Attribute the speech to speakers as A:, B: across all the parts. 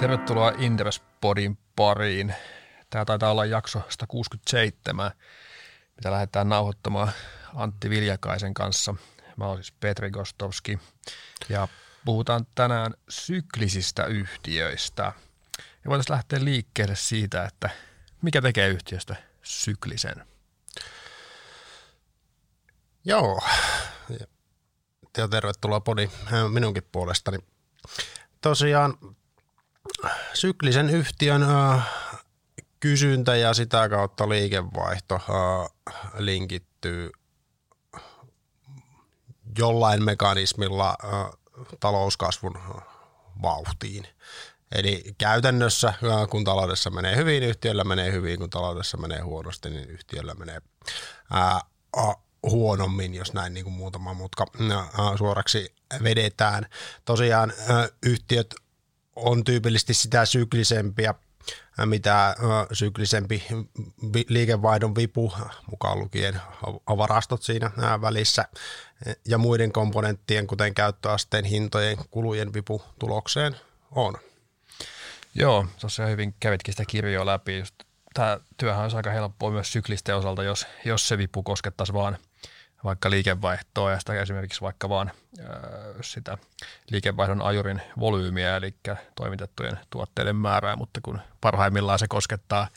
A: Tervetuloa Inderespodin pariin. Tämä taitaa olla jakso 167, mitä lähdetään nauhoittamaan Antti Viljakaisen kanssa. Mä olen siis Petri Gostovski ja puhutaan tänään syklisistä yhtiöistä. Ja voitaisiin lähteä liikkeelle siitä, että mikä tekee yhtiöstä syklisen.
B: Joo, ja tervetuloa podi minunkin puolestani. Tosiaan syklisen yhtiön kysyntä ja sitä kautta liikevaihto linkittyy jollain mekanismilla talouskasvun vauhtiin. Eli käytännössä, kun taloudessa menee hyvin, yhtiöllä menee hyvin, kun taloudessa menee huonosti, niin yhtiöllä menee ää, huonommin, jos näin niin kuin muutama mutka suoraksi vedetään. Tosiaan yhtiöt on tyypillisesti sitä syklisempiä, mitä syklisempi liikevaihdon vipu, mukaan lukien varastot siinä välissä, ja muiden komponenttien, kuten käyttöasteen, hintojen, kulujen vipu tulokseen on.
A: Joo, tuossa hyvin kävitkin sitä kirjoa läpi. Tämä työhän olisi aika helppoa myös syklisten osalta, jos, jos se vipu koskettaisi vaan – vaikka liikevaihtoa ja sitä esimerkiksi vaikka vaan sitä liikevaihdon ajurin volyymiä, eli toimitettujen tuotteiden määrää, mutta kun parhaimmillaan se koskettaa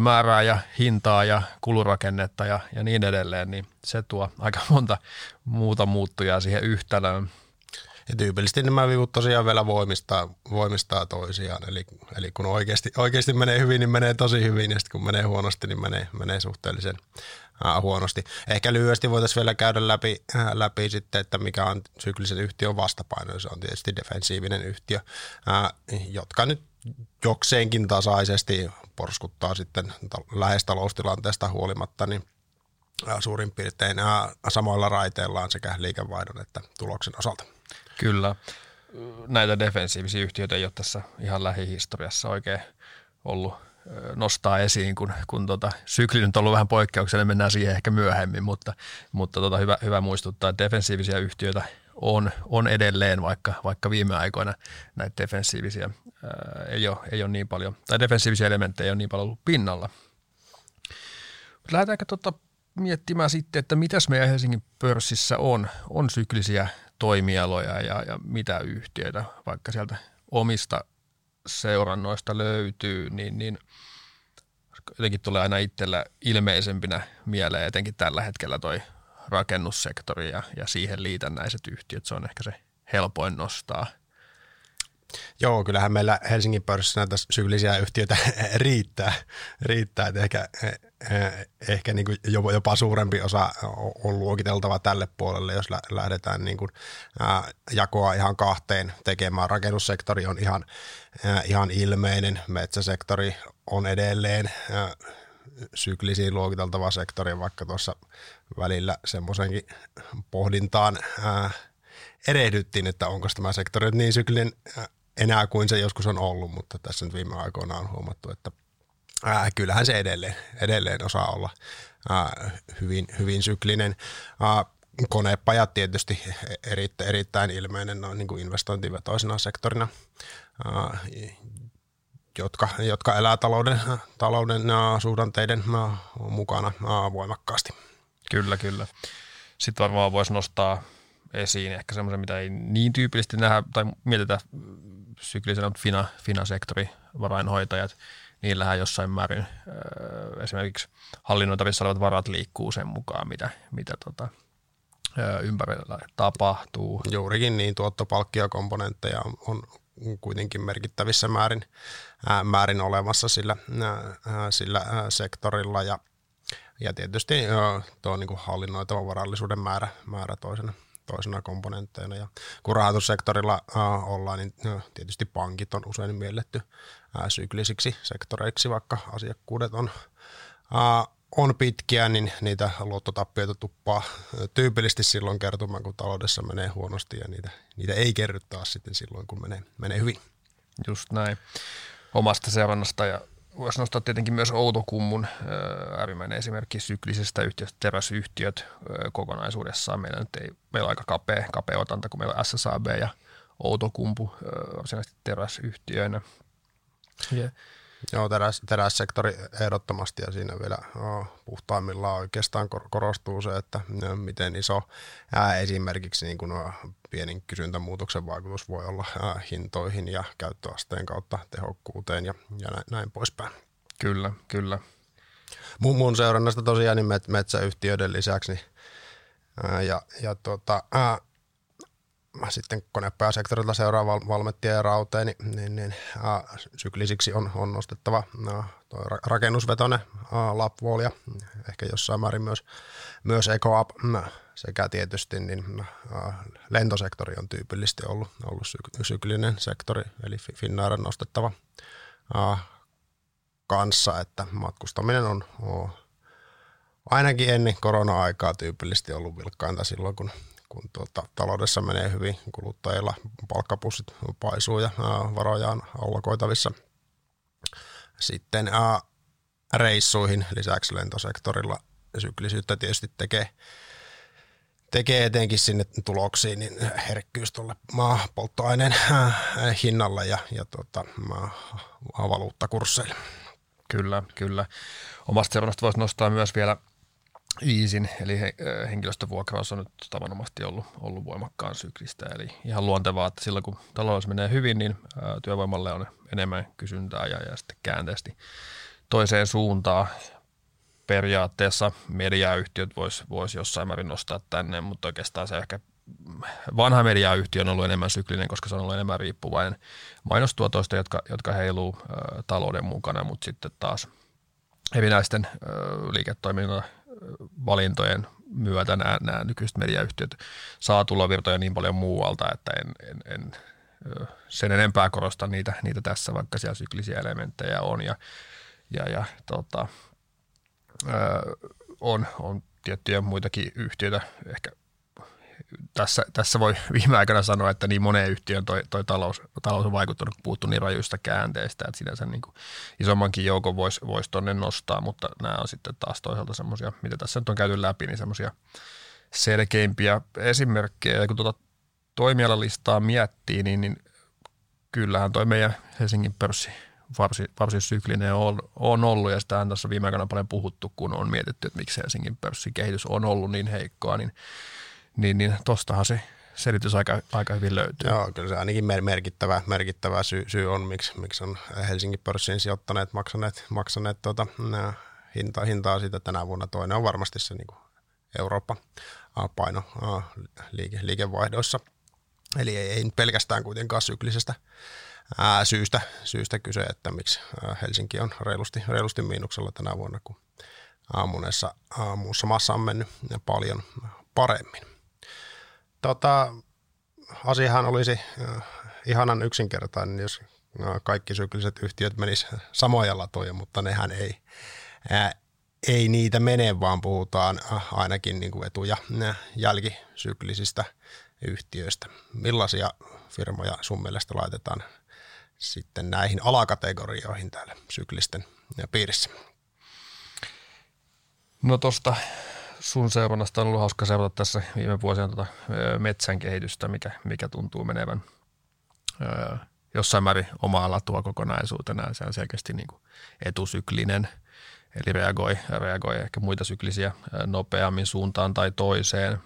A: määrää ja hintaa ja kulurakennetta ja, ja niin edelleen, niin se tuo aika monta muuta muuttujaa siihen yhtälöön.
B: Ja tyypillisesti nämä vivut tosiaan vielä voimistaa, voimistaa toisiaan, eli, eli kun oikeasti, oikeasti menee hyvin, niin menee tosi hyvin, ja sitten kun menee huonosti, niin menee, menee suhteellisen huonosti. Ehkä lyhyesti voitaisiin vielä käydä läpi, äh, läpi sitten, että mikä on syklisen yhtiön vastapaino, se on tietysti defensiivinen yhtiö, äh, jotka nyt jokseenkin tasaisesti porskuttaa sitten lähes taloustilanteesta huolimatta, niin suurin piirtein samoilla raiteillaan sekä liikevaihdon että tuloksen osalta.
A: Kyllä. Näitä defensiivisiä yhtiöitä ei ole tässä ihan lähihistoriassa oikein ollut nostaa esiin, kun, kun tota, sykli nyt on ollut vähän poikkeuksellinen, mennään siihen ehkä myöhemmin, mutta, mutta tota, hyvä, hyvä muistuttaa, että defensiivisiä yhtiöitä on, on edelleen, vaikka, vaikka viime aikoina näitä defensiivisiä ää, ei, ole, ei ole niin paljon, tai defensiivisiä elementtejä ei ole niin paljon ollut pinnalla. Lähdetäänkö tota miettimään sitten, että mitäs meidän Helsingin pörssissä on, on syklisiä toimialoja ja, ja mitä yhtiöitä, vaikka sieltä omista seurannoista löytyy, niin, niin jotenkin tulee aina itsellä ilmeisempinä mieleen etenkin tällä hetkellä toi rakennussektori ja, ja siihen liitännäiset yhtiöt. Se on ehkä se helpoin nostaa –
B: Joo, kyllähän meillä Helsingin pörssissä näitä syklisiä yhtiöitä riittää, riittää että ehkä, eh, ehkä niin kuin jopa suurempi osa on luokiteltava tälle puolelle, jos lähdetään niin kuin jakoa ihan kahteen tekemään. Rakennussektori on ihan, ihan ilmeinen, metsäsektori on edelleen syklisiin luokiteltava sektori, vaikka tuossa välillä semmoisenkin pohdintaan erehdyttiin, että onko tämä sektori niin syklinen enää kuin se joskus on ollut, mutta tässä nyt viime aikoina on huomattu, että ää, kyllähän se edelleen, edelleen osaa olla ää, hyvin, hyvin syklinen. Ää, konepajat tietysti erittäin, erittäin ilmeinen noin niin kuin investointivetoisena sektorina, ää, jotka, jotka elää talouden, talouden ää, suhdanteiden ää, mukana ää, voimakkaasti.
A: Kyllä, kyllä. Sitten varmaan voisi nostaa esiin ehkä semmoisen, mitä ei niin tyypillisesti nähdä tai mietitä syklisenä, mutta fina, fina-sektori, varainhoitajat, niillähän jossain määrin ö, esimerkiksi hallinnoitavissa olevat varat liikkuu sen mukaan, mitä, mitä tota, ö, ympärillä tapahtuu.
B: Juurikin niin, tuottopalkkiokomponentteja on, on kuitenkin merkittävissä määrin, ää, määrin olemassa sillä, ää, sillä ää, sektorilla ja, ja tietysti ää, tuo niin kuin hallinnoitavan varallisuuden määrä, määrä toisena – toisena komponentteina. Ja kun rahoitussektorilla äh, ollaan, niin äh, tietysti pankit on usein mielletty äh, syklisiksi sektoreiksi, vaikka asiakkuudet on, äh, on pitkiä, niin niitä luottotappioita tuppaa tyypillisesti silloin kertomaan, kun taloudessa menee huonosti ja niitä, niitä ei kerry taas sitten silloin, kun menee, menee hyvin.
A: Just näin. Omasta seurannasta ja Voisi nostaa tietenkin myös Outokummun äärimmäinen esimerkki syklisestä yhtiöstä, teräsyhtiöt kokonaisuudessaan. Meillä nyt ei, meillä on aika kapea, kapea otanta, kun meillä on SSAB ja Outokumpu varsinaisesti teräsyhtiöinä.
B: Yeah. Joo, teräs, terässektori ehdottomasti ja siinä vielä oh, puhtaimmillaan oikeastaan korostuu se, että miten iso ää, esimerkiksi niin kuin, pienin kysyntämuutoksen vaikutus voi olla ää, hintoihin ja käyttöasteen kautta tehokkuuteen ja, ja näin, näin poispäin.
A: Kyllä, kyllä.
B: Mun, mun seurannasta tosiaan niin metsäyhtiöiden lisäksi niin, ää, ja, ja tota, ää, sitten konepajasektorilta seuraa val, valmettia ja rauteen, niin, niin, niin ää, syklisiksi on, on nostettava ää, toi rakennusvetone Lapwall ja ehkä jossain määrin myös, myös EcoUp sekä tietysti niin, ää, lentosektori on tyypillisesti ollut, ollut syk, syklinen sektori, eli Finnair nostettava ää, kanssa, että matkustaminen on, on ainakin ennen korona-aikaa tyypillisesti ollut vilkkainta silloin, kun kun tuota, taloudessa menee hyvin, kuluttajilla palkkapussit paisuu ja ää, varoja on allokoitavissa. Sitten ää, reissuihin lisäksi lentosektorilla syklisyyttä tietysti tekee, tekee etenkin sinne tuloksiin niin herkkyys tuolle polttoaineen hinnalle ja, ja tuota, valuuttakursseille.
A: Kyllä, kyllä. Omasta seurannasta voisi nostaa myös vielä Iisin, eli he, henkilöstövuokraus on nyt tavanomaisesti ollut, ollut voimakkaan syklistä. Eli ihan luontevaa, että silloin kun talous menee hyvin, niin työvoimalle on enemmän kysyntää ja, ja sitten käänteesti toiseen suuntaan. Periaatteessa mediayhtiöt voisi vois jossain määrin nostaa tänne, mutta oikeastaan se ehkä vanha mediayhtiö on ollut enemmän syklinen, koska se on ollut enemmän riippuvainen mainostuotoista, jotka, jotka heiluu ä, talouden mukana, mutta sitten taas evinäisten liiketoiminnan valintojen myötä nämä, nämä nykyiset mediayhtiöt saa tulovirtoja niin paljon muualta, että en, en, en sen enempää korosta niitä, niitä tässä, vaikka siellä syklisiä elementtejä on ja, ja, ja tota, on, on tiettyjä muitakin yhtiöitä, ehkä tässä, tässä voi viime aikana sanoa, että niin moneen yhtiön toi, toi talous, talous on vaikuttanut, kun puuttuu niin rajuista käänteistä, että sinänsä niin kuin isommankin joukon voisi vois tuonne nostaa, mutta nämä on sitten taas toisaalta semmoisia, mitä tässä nyt on käyty läpi, niin semmoisia selkeimpiä esimerkkejä. Ja kun tuota toimialalistaa miettii, niin, niin kyllähän toi meidän Helsingin pörssi varsin, varsin syklinen on, on ollut, ja sitä on tässä viime aikoina paljon puhuttu, kun on mietitty, että miksi Helsingin pörssikehitys on ollut niin heikkoa, niin niin, niin tostahan se selitys aika, aika hyvin löytyy.
B: Joo, kyllä se ainakin merkittävä, merkittävä syy, syy on, miksi, miksi on Helsingin pörssiin sijoittaneet, maksaneet, maksaneet tuota, hintaa, hintaa siitä tänä vuonna. Toinen on varmasti se niin Eurooppa paino liike, liikevaihdoissa. Eli ei, ei pelkästään kuitenkaan syklisestä ää, syystä, syystä kyse, että miksi Helsinki on reilusti, reilusti miinuksella tänä vuonna, kun monessa muussa maassa on mennyt paljon paremmin. Tota, asiahan olisi äh, ihanan yksinkertainen, jos äh, kaikki sykliset yhtiöt menis samoja latoja, mutta nehän ei, äh, ei niitä mene, vaan puhutaan ainakin niin kuin etu- ja äh, jälkisyklisistä yhtiöistä. Millaisia firmoja sun mielestä laitetaan sitten näihin alakategorioihin täällä syklisten piirissä?
A: No tuosta sun seurannasta on ollut hauska seurata tässä viime vuosina tuota metsän kehitystä, mikä, mikä tuntuu menevän jossain määrin omaa latua kokonaisuutena. Se on selkeästi niin kuin etusyklinen, eli reagoi, reagoi ehkä muita syklisiä nopeammin suuntaan tai toiseen.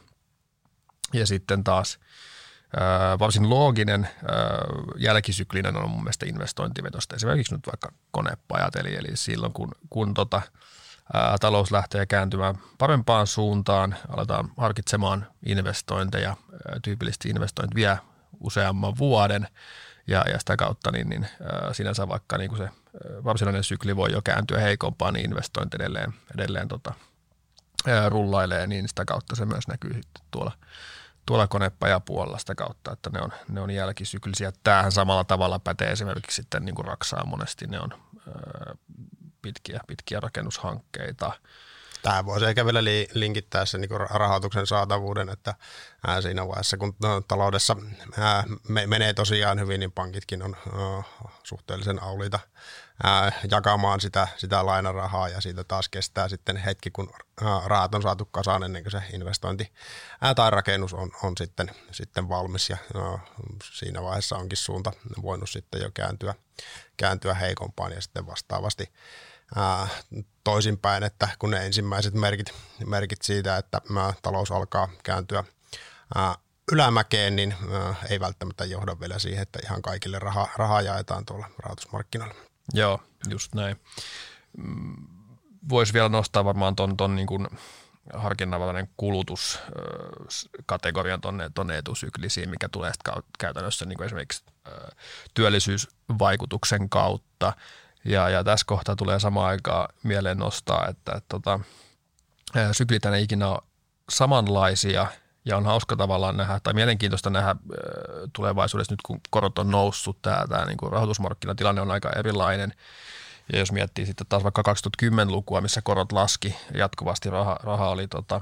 A: Ja sitten taas varsin looginen jälkisyklinen on mun mielestä investointivetosta. Esimerkiksi nyt vaikka konepajat, eli, eli silloin kun, kun tota, talous lähtee kääntymään parempaan suuntaan, aletaan harkitsemaan investointeja, tyypillisesti investoinnit vie useamman vuoden. Ja, ja sitä kautta niin, niin sinänsä vaikka niin kuin se varsinainen sykli voi jo kääntyä heikompaan, niin investointi edelleen, edelleen tota, rullailee, niin sitä kautta se myös näkyy sitten tuolla tuolla konepajapuolella sitä kautta, että ne on, ne on jälkisyklisiä. Tämähän samalla tavalla pätee esimerkiksi sitten niin kuin Raksaa monesti, ne on pitkiä, pitkiä rakennushankkeita.
B: Tähän voisi ehkä vielä linkittää sen niin rahoituksen saatavuuden, että siinä vaiheessa kun taloudessa menee tosiaan hyvin, niin pankitkin on suhteellisen aulita ää, jakamaan sitä, sitä lainarahaa ja siitä taas kestää sitten hetki, kun rahat on saatu kasaan ennen kuin se investointi tai rakennus on, on sitten, sitten valmis ja siinä vaiheessa onkin suunta voinut sitten jo kääntyä, kääntyä heikompaan ja sitten vastaavasti toisinpäin, että kun ne ensimmäiset merkit, merkit siitä, että talous alkaa kääntyä ää, ylämäkeen, niin ei välttämättä johda vielä siihen, että ihan kaikille rahaa, rahaa jaetaan tuolla rahoitusmarkkinoilla.
A: Joo, just näin. Mm, Voisi vielä nostaa varmaan tuon ton niin kuin harkinnanvarainen kulutuskategorian tuonne, tuonne etusyklisiin, mikä tulee käytännössä niin kuin esimerkiksi työllisyysvaikutuksen kautta. Ja, ja tässä kohtaa tulee samaan aikaan mieleen nostaa, että, että tota, syklit ei ikinä ole samanlaisia – ja on hauska tavallaan nähdä, tai mielenkiintoista nähdä tulevaisuudessa nyt, kun korot on noussut, tämä, tämä niin kuin rahoitusmarkkinatilanne on aika erilainen. Ja jos miettii sitten taas vaikka 2010-lukua, missä korot laski jatkuvasti, raha, raha oli tota,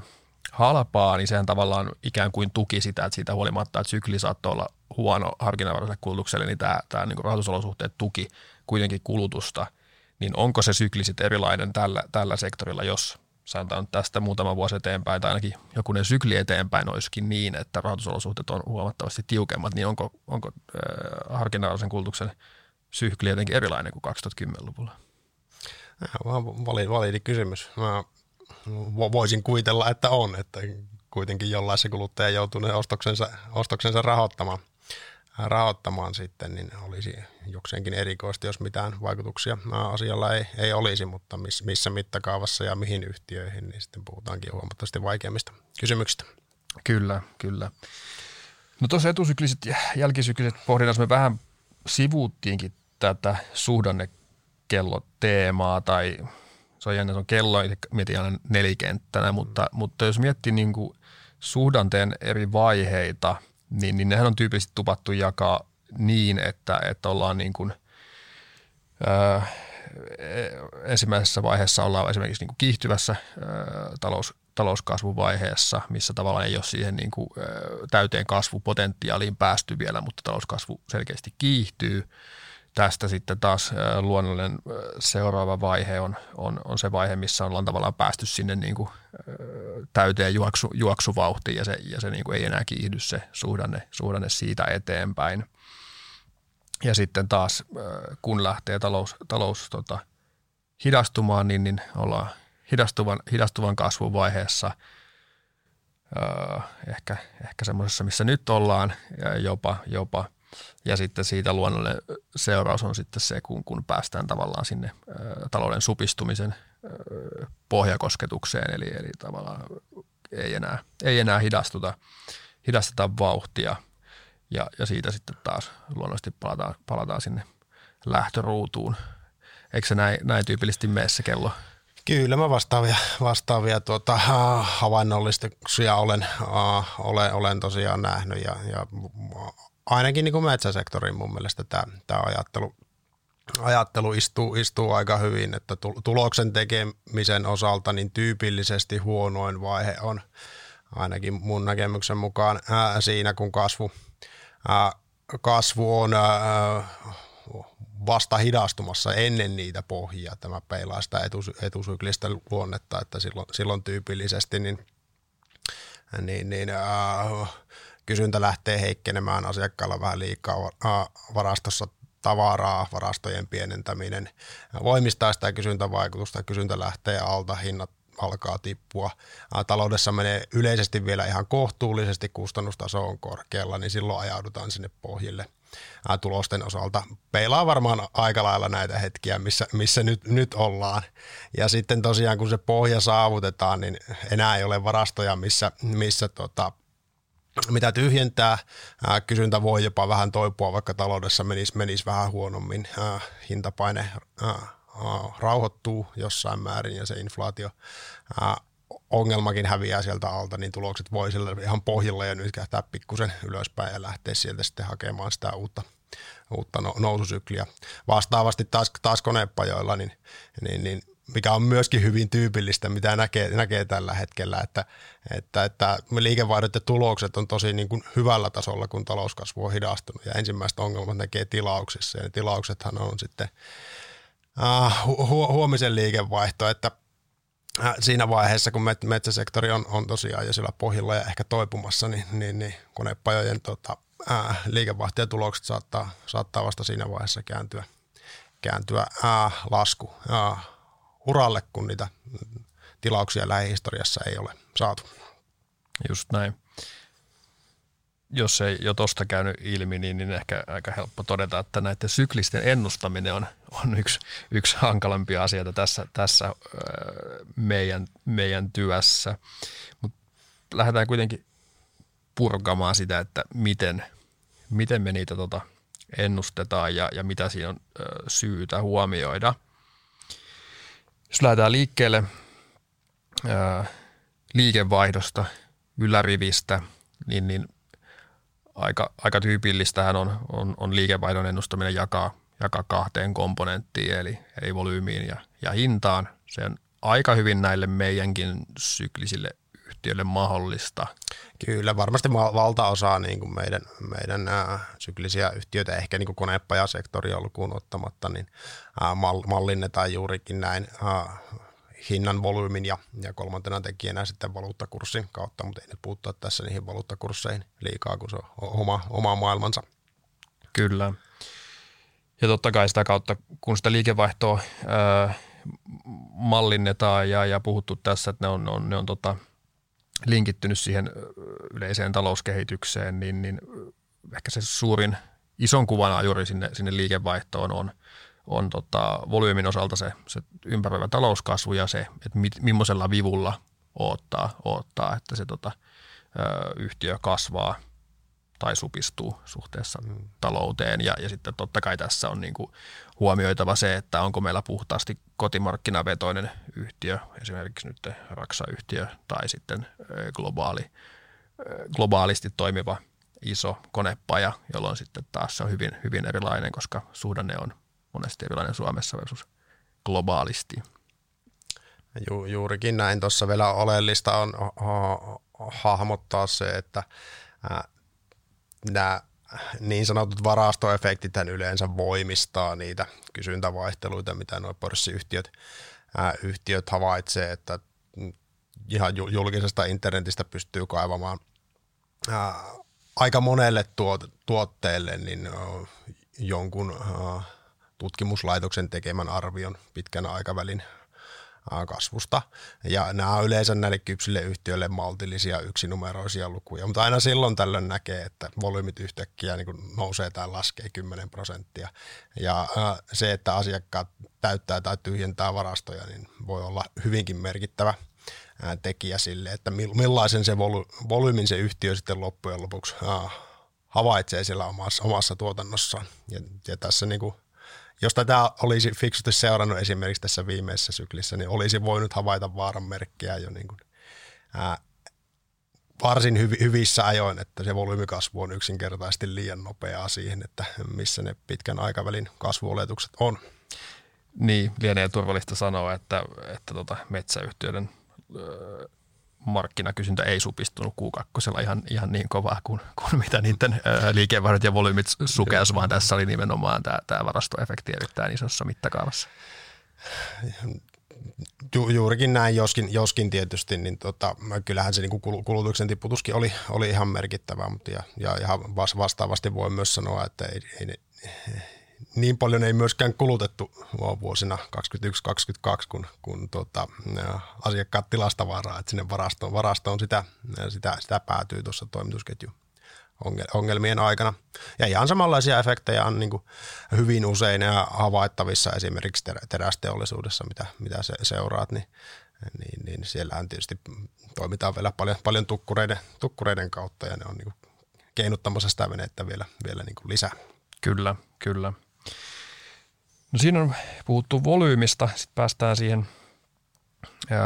A: halpaa, niin sehän tavallaan ikään kuin tuki sitä, että siitä huolimatta, että sykli saattoi olla huono harkinnanvaraiselle kulutukselle, niin tämä, tämä niin kuin rahoitusolosuhteet tuki kuitenkin kulutusta. Niin onko se sykli sitten erilainen tällä, tällä sektorilla, jos sanotaan tästä muutama vuosi eteenpäin tai ainakin jokunen sykli eteenpäin olisikin niin, että rahoitusolosuhteet on huomattavasti tiukemmat, niin onko, onko äh, harkinnallisen kulutuksen sykli jotenkin erilainen kuin 2010-luvulla?
B: Validi, validi kysymys. Mä voisin kuvitella, että on, että kuitenkin jollain se kuluttaja joutuu ostoksensa, ostoksensa rahoittamaan – rahoittamaan sitten, niin olisi jokseenkin erikoista, jos mitään vaikutuksia asialla ei, ei olisi, mutta miss, missä mittakaavassa ja mihin yhtiöihin, niin sitten puhutaankin huomattavasti vaikeimmista kysymyksistä.
A: Kyllä, kyllä. No tuossa etusykliset ja jälkisykliset pohdinnassa me vähän sivuuttiinkin tätä suhdannekelloteemaa tai se on jännä, se on kello, mietin aina nelikenttänä, mutta, mutta jos miettii niin kuin suhdanteen eri vaiheita – niin, niin nehän on tyypillisesti tupattu jakaa niin, että, että ollaan niin kuin, ää, ensimmäisessä vaiheessa ollaan esimerkiksi niin kuin kiihtyvässä ää, talous, talouskasvuvaiheessa, missä tavallaan ei ole siihen niin kuin, ää, täyteen kasvupotentiaaliin päästy vielä, mutta talouskasvu selkeästi kiihtyy. Tästä sitten taas ää, luonnollinen ää, seuraava vaihe on, on, on se vaihe, missä ollaan tavallaan päästy sinne niin kuin, täyteen juoksu, juoksuvauhtiin ja se, ja se niin kuin ei enää kiihdy se suhdanne, suhdanne siitä eteenpäin. Ja sitten taas kun lähtee talous, talous tota, hidastumaan, niin, niin ollaan hidastuvan, hidastuvan kasvun vaiheessa ehkä, ehkä semmoisessa, missä nyt ollaan jopa, jopa – ja sitten siitä luonnollinen seuraus on sitten se, kun, kun päästään tavallaan sinne ä, talouden supistumisen ä, pohjakosketukseen, eli, eli tavallaan ei enää, ei enää hidastuta, hidasteta vauhtia ja, ja siitä sitten taas luonnollisesti palataan, palataan sinne lähtöruutuun. Eikö se näin, näin tyypillisesti mene se kello?
B: Kyllä mä vastaavia, vastaavia tuota, havainnollistuksia olen, uh, olen, olen tosiaan nähnyt ja, ja ainakin niin kuin metsäsektorin mun mielestä tämä, tämä ajattelu, ajattelu istuu, istuu aika hyvin, että tuloksen tekemisen osalta niin tyypillisesti huonoin vaihe on ainakin mun näkemyksen mukaan ää, siinä, kun kasvu, ää, kasvu on ää, vasta hidastumassa ennen niitä pohjia. Tämä peilaa sitä etus, etusyklistä luonnetta, että silloin, silloin tyypillisesti niin, niin, niin ää, kysyntä lähtee heikkenemään, asiakkailla vähän liikaa varastossa tavaraa, varastojen pienentäminen voimistaa sitä kysyntävaikutusta, kysyntä lähtee alta, hinnat alkaa tippua. Taloudessa menee yleisesti vielä ihan kohtuullisesti, kustannustaso on korkealla, niin silloin ajaudutaan sinne pohjille tulosten osalta. Peilaa varmaan aika lailla näitä hetkiä, missä, missä nyt, nyt ollaan. Ja sitten tosiaan kun se pohja saavutetaan, niin enää ei ole varastoja, missä, missä tota, mitä tyhjentää. Ää, kysyntä voi jopa vähän toipua, vaikka taloudessa menisi, menisi vähän huonommin. Hintapaine rauhoittuu jossain määrin ja se inflaatio ongelmakin häviää sieltä alta, niin tulokset voi sillä ihan pohjalla ja nyt kähtää pikkusen ylöspäin ja lähteä sieltä sitten hakemaan sitä uutta, uutta no, noususykliä. Vastaavasti taas, taas konepajoilla, niin, niin, niin mikä on myöskin hyvin tyypillistä, mitä näkee, näkee tällä hetkellä, että, että, että liikevaihdot ja tulokset on tosi niin kuin hyvällä tasolla, kun talouskasvu on hidastunut. Ja ensimmäiset ongelmat näkee tilauksissa. Ja ne tilauksethan on sitten uh, hu- huomisen liikevaihto, että äh, siinä vaiheessa, kun metsäsektori on, on tosiaan jo sillä pohjilla ja ehkä toipumassa, niin, niin, niin konepajojen tota, äh, liikevaihto ja tulokset saattaa, saattaa vasta siinä vaiheessa kääntyä, kääntyä äh, lasku äh, uralle, kun niitä tilauksia lähihistoriassa ei ole saatu.
A: Just näin. Jos ei jo tuosta käynyt ilmi, niin, niin ehkä aika helppo todeta, että näiden syklisten ennustaminen on, on yksi, yksi hankalampia asioita tässä, tässä meidän, meidän työssä. Mutta lähdetään kuitenkin purkamaan sitä, että miten, miten me niitä tota ennustetaan ja, ja mitä siinä on syytä huomioida. Jos lähdetään liikkeelle ö, liikevaihdosta, ylärivistä, niin, niin aika, aika tyypillistähän on, on, on liikevaihdon ennustaminen jakaa, jakaa kahteen komponenttiin, eli, eli volyymiin ja, ja hintaan. Se on aika hyvin näille meidänkin syklisille yhtiöille mahdollista.
B: Kyllä, varmasti valtaosa niin kuin meidän, meidän ää, syklisiä yhtiöitä, ehkä niin kuin konepajasektoria lukuun ottamatta, niin ää, mallinnetaan juurikin näin ää, hinnan, volyymin ja, ja kolmantena tekijänä sitten valuuttakurssin kautta, mutta ei nyt puuttua tässä niihin valuuttakursseihin liikaa, kun se on oma, oma maailmansa.
A: Kyllä. Ja totta kai sitä kautta, kun sitä liikevaihtoa ää, mallinnetaan ja, ja puhuttu tässä, että ne on, ne on, ne on tota, linkittynyt siihen yleiseen talouskehitykseen, niin, niin ehkä se suurin ison kuvan juuri sinne, sinne liikevaihtoon on, on tota, volyymin osalta se, se ympäröivä talouskasvu ja se, että mi, millaisella vivulla odottaa, odottaa että se tota, ö, yhtiö kasvaa – tai supistuu suhteessa mm. talouteen. Ja, ja sitten totta kai tässä on niin kuin huomioitava se, että onko meillä puhtaasti kotimarkkinavetoinen yhtiö, esimerkiksi nyt Raksa-yhtiö tai sitten globaali, globaalisti toimiva iso konepaja, jolloin sitten taas se on hyvin, hyvin erilainen, koska suhdanne on monesti erilainen Suomessa versus globaalisti.
B: Ju, juurikin näin. Tuossa vielä oleellista on hahmottaa se, että nämä niin sanotut varastoefektit yleensä voimistaa niitä kysyntävaihteluita, mitä nuo pörssiyhtiöt ää, yhtiöt havaitsee, että ihan julkisesta internetistä pystyy kaivamaan ää, aika monelle tuot, tuotteelle niin ää, jonkun ää, tutkimuslaitoksen tekemän arvion pitkän aikavälin kasvusta. Ja nämä on yleensä näille kypsille yhtiöille maltillisia yksinumeroisia lukuja, mutta aina silloin tällöin näkee, että volyymit yhtäkkiä niin nousee tai laskee 10 prosenttia. Ja se, että asiakkaat täyttää tai tyhjentää varastoja, niin voi olla hyvinkin merkittävä tekijä sille, että millaisen se voly, volyymin se yhtiö sitten loppujen lopuksi havaitsee siellä omassa, omassa tuotannossaan. Ja, ja tässä niin kuin jos tätä olisi fiksusti seurannut esimerkiksi tässä viimeisessä syklissä, niin olisi voinut havaita vaaran merkkejä jo niin kuin, ää, varsin hyvi, hyvissä ajoin, että se volyymikasvu on yksinkertaisesti liian nopeaa siihen, että missä ne pitkän aikavälin kasvuoletukset on.
A: Niin, lienee turvallista sanoa, että, että tota metsäyhtiöiden markkinakysyntä ei supistunut Q2 ihan, ihan niin kovaa kuin, kuin mitä niiden liikevaihdot ja volyymit sukelsi, vaan tässä oli nimenomaan tämä, tämä varastoefekti erittäin isossa mittakaavassa.
B: Ju, juurikin näin, joskin, joskin tietysti, niin tota, kyllähän se niin kulutuksen tiputuskin oli, oli ihan merkittävä, mutta ja, ja, ja vastaavasti voi myös sanoa, että ei, ei, niin paljon ei myöskään kulutettu vuosina 2021-2022, kun, kun tota, asiakkaat tilastavaraa, että sinne varastoon, varastoon sitä, sitä, sitä päätyy tuossa toimitusketju ongelmien aikana. Ja ihan samanlaisia efektejä on niin kuin hyvin usein ja havaittavissa esimerkiksi terästeollisuudessa, mitä, mitä se seuraat, niin, niin, niin siellähän tietysti toimitaan vielä paljon, paljon tukkureiden, tukkureiden kautta ja ne on niin kuin keinuttamassa sitä venettä vielä, vielä niin kuin lisää.
A: Kyllä, kyllä. No siinä on puhuttu volyymista, sitten päästään siihen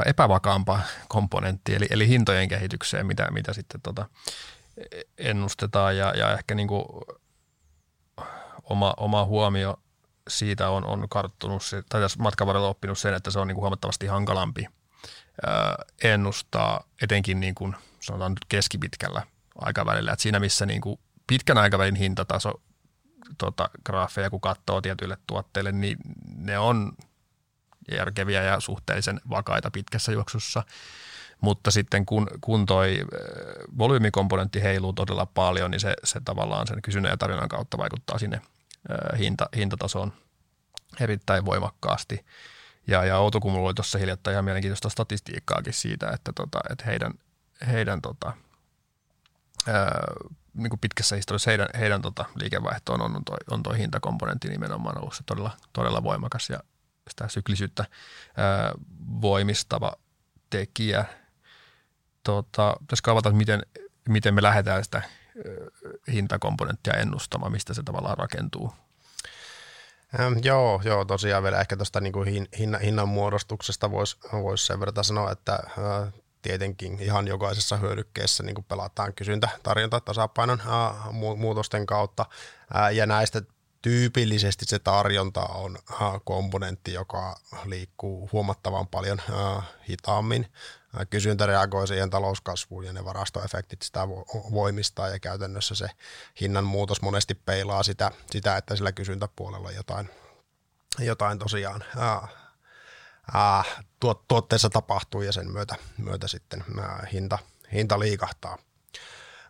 A: epävakaampaan komponenttiin, eli, eli hintojen kehitykseen, mitä, mitä sitten tota ennustetaan ja, ja ehkä niin kuin oma, oma huomio siitä on, on karttunut, tai tässä matkan varrella oppinut sen, että se on niin kuin huomattavasti hankalampi ennustaa, etenkin niin kuin, sanotaan nyt keskipitkällä aikavälillä. Et siinä missä niin kuin pitkän aikavälin hintataso tota, graafeja, kun katsoo tietyille tuotteille, niin ne on järkeviä ja suhteellisen vakaita pitkässä juoksussa. Mutta sitten kun, kun toi volyymikomponentti heiluu todella paljon, niin se, se tavallaan sen kysynnän ja tarjonnan kautta vaikuttaa sinne hinta, hintatasoon erittäin voimakkaasti. Ja, ja Outokummulla oli tuossa hiljattain ihan mielenkiintoista statistiikkaakin siitä, että, tota, että heidän, heidän tota, ää, niin kuin pitkässä historiassa heidän, heidän tota, liikevaihtoon on toi, on toi hintakomponentti nimenomaan ollut se todella, todella voimakas ja sitä syklisyyttä ää, voimistava tekijä. Tota, pitäisikö avata, miten, miten me lähdetään sitä hintakomponenttia ennustamaan, mistä se tavallaan rakentuu?
B: Ähm, joo, joo, tosiaan vielä ehkä tuosta niin hin, hinnan, hinnan muodostuksesta voisi vois sen verran sanoa, että äh, tietenkin ihan jokaisessa hyödykkeessä niin pelataan kysyntä, tarjonta, tasapainon äh, muutosten kautta äh, ja näistä tyypillisesti se tarjonta on äh, komponentti, joka liikkuu huomattavan paljon äh, hitaammin. Äh, kysyntä reagoi siihen talouskasvuun ja ne varastoefektit sitä voimistaa ja käytännössä se hinnan muutos monesti peilaa sitä, sitä että sillä kysyntäpuolella jotain, jotain tosiaan tuotteessa tapahtuu ja sen myötä, myötä sitten hinta, hinta liikahtaa.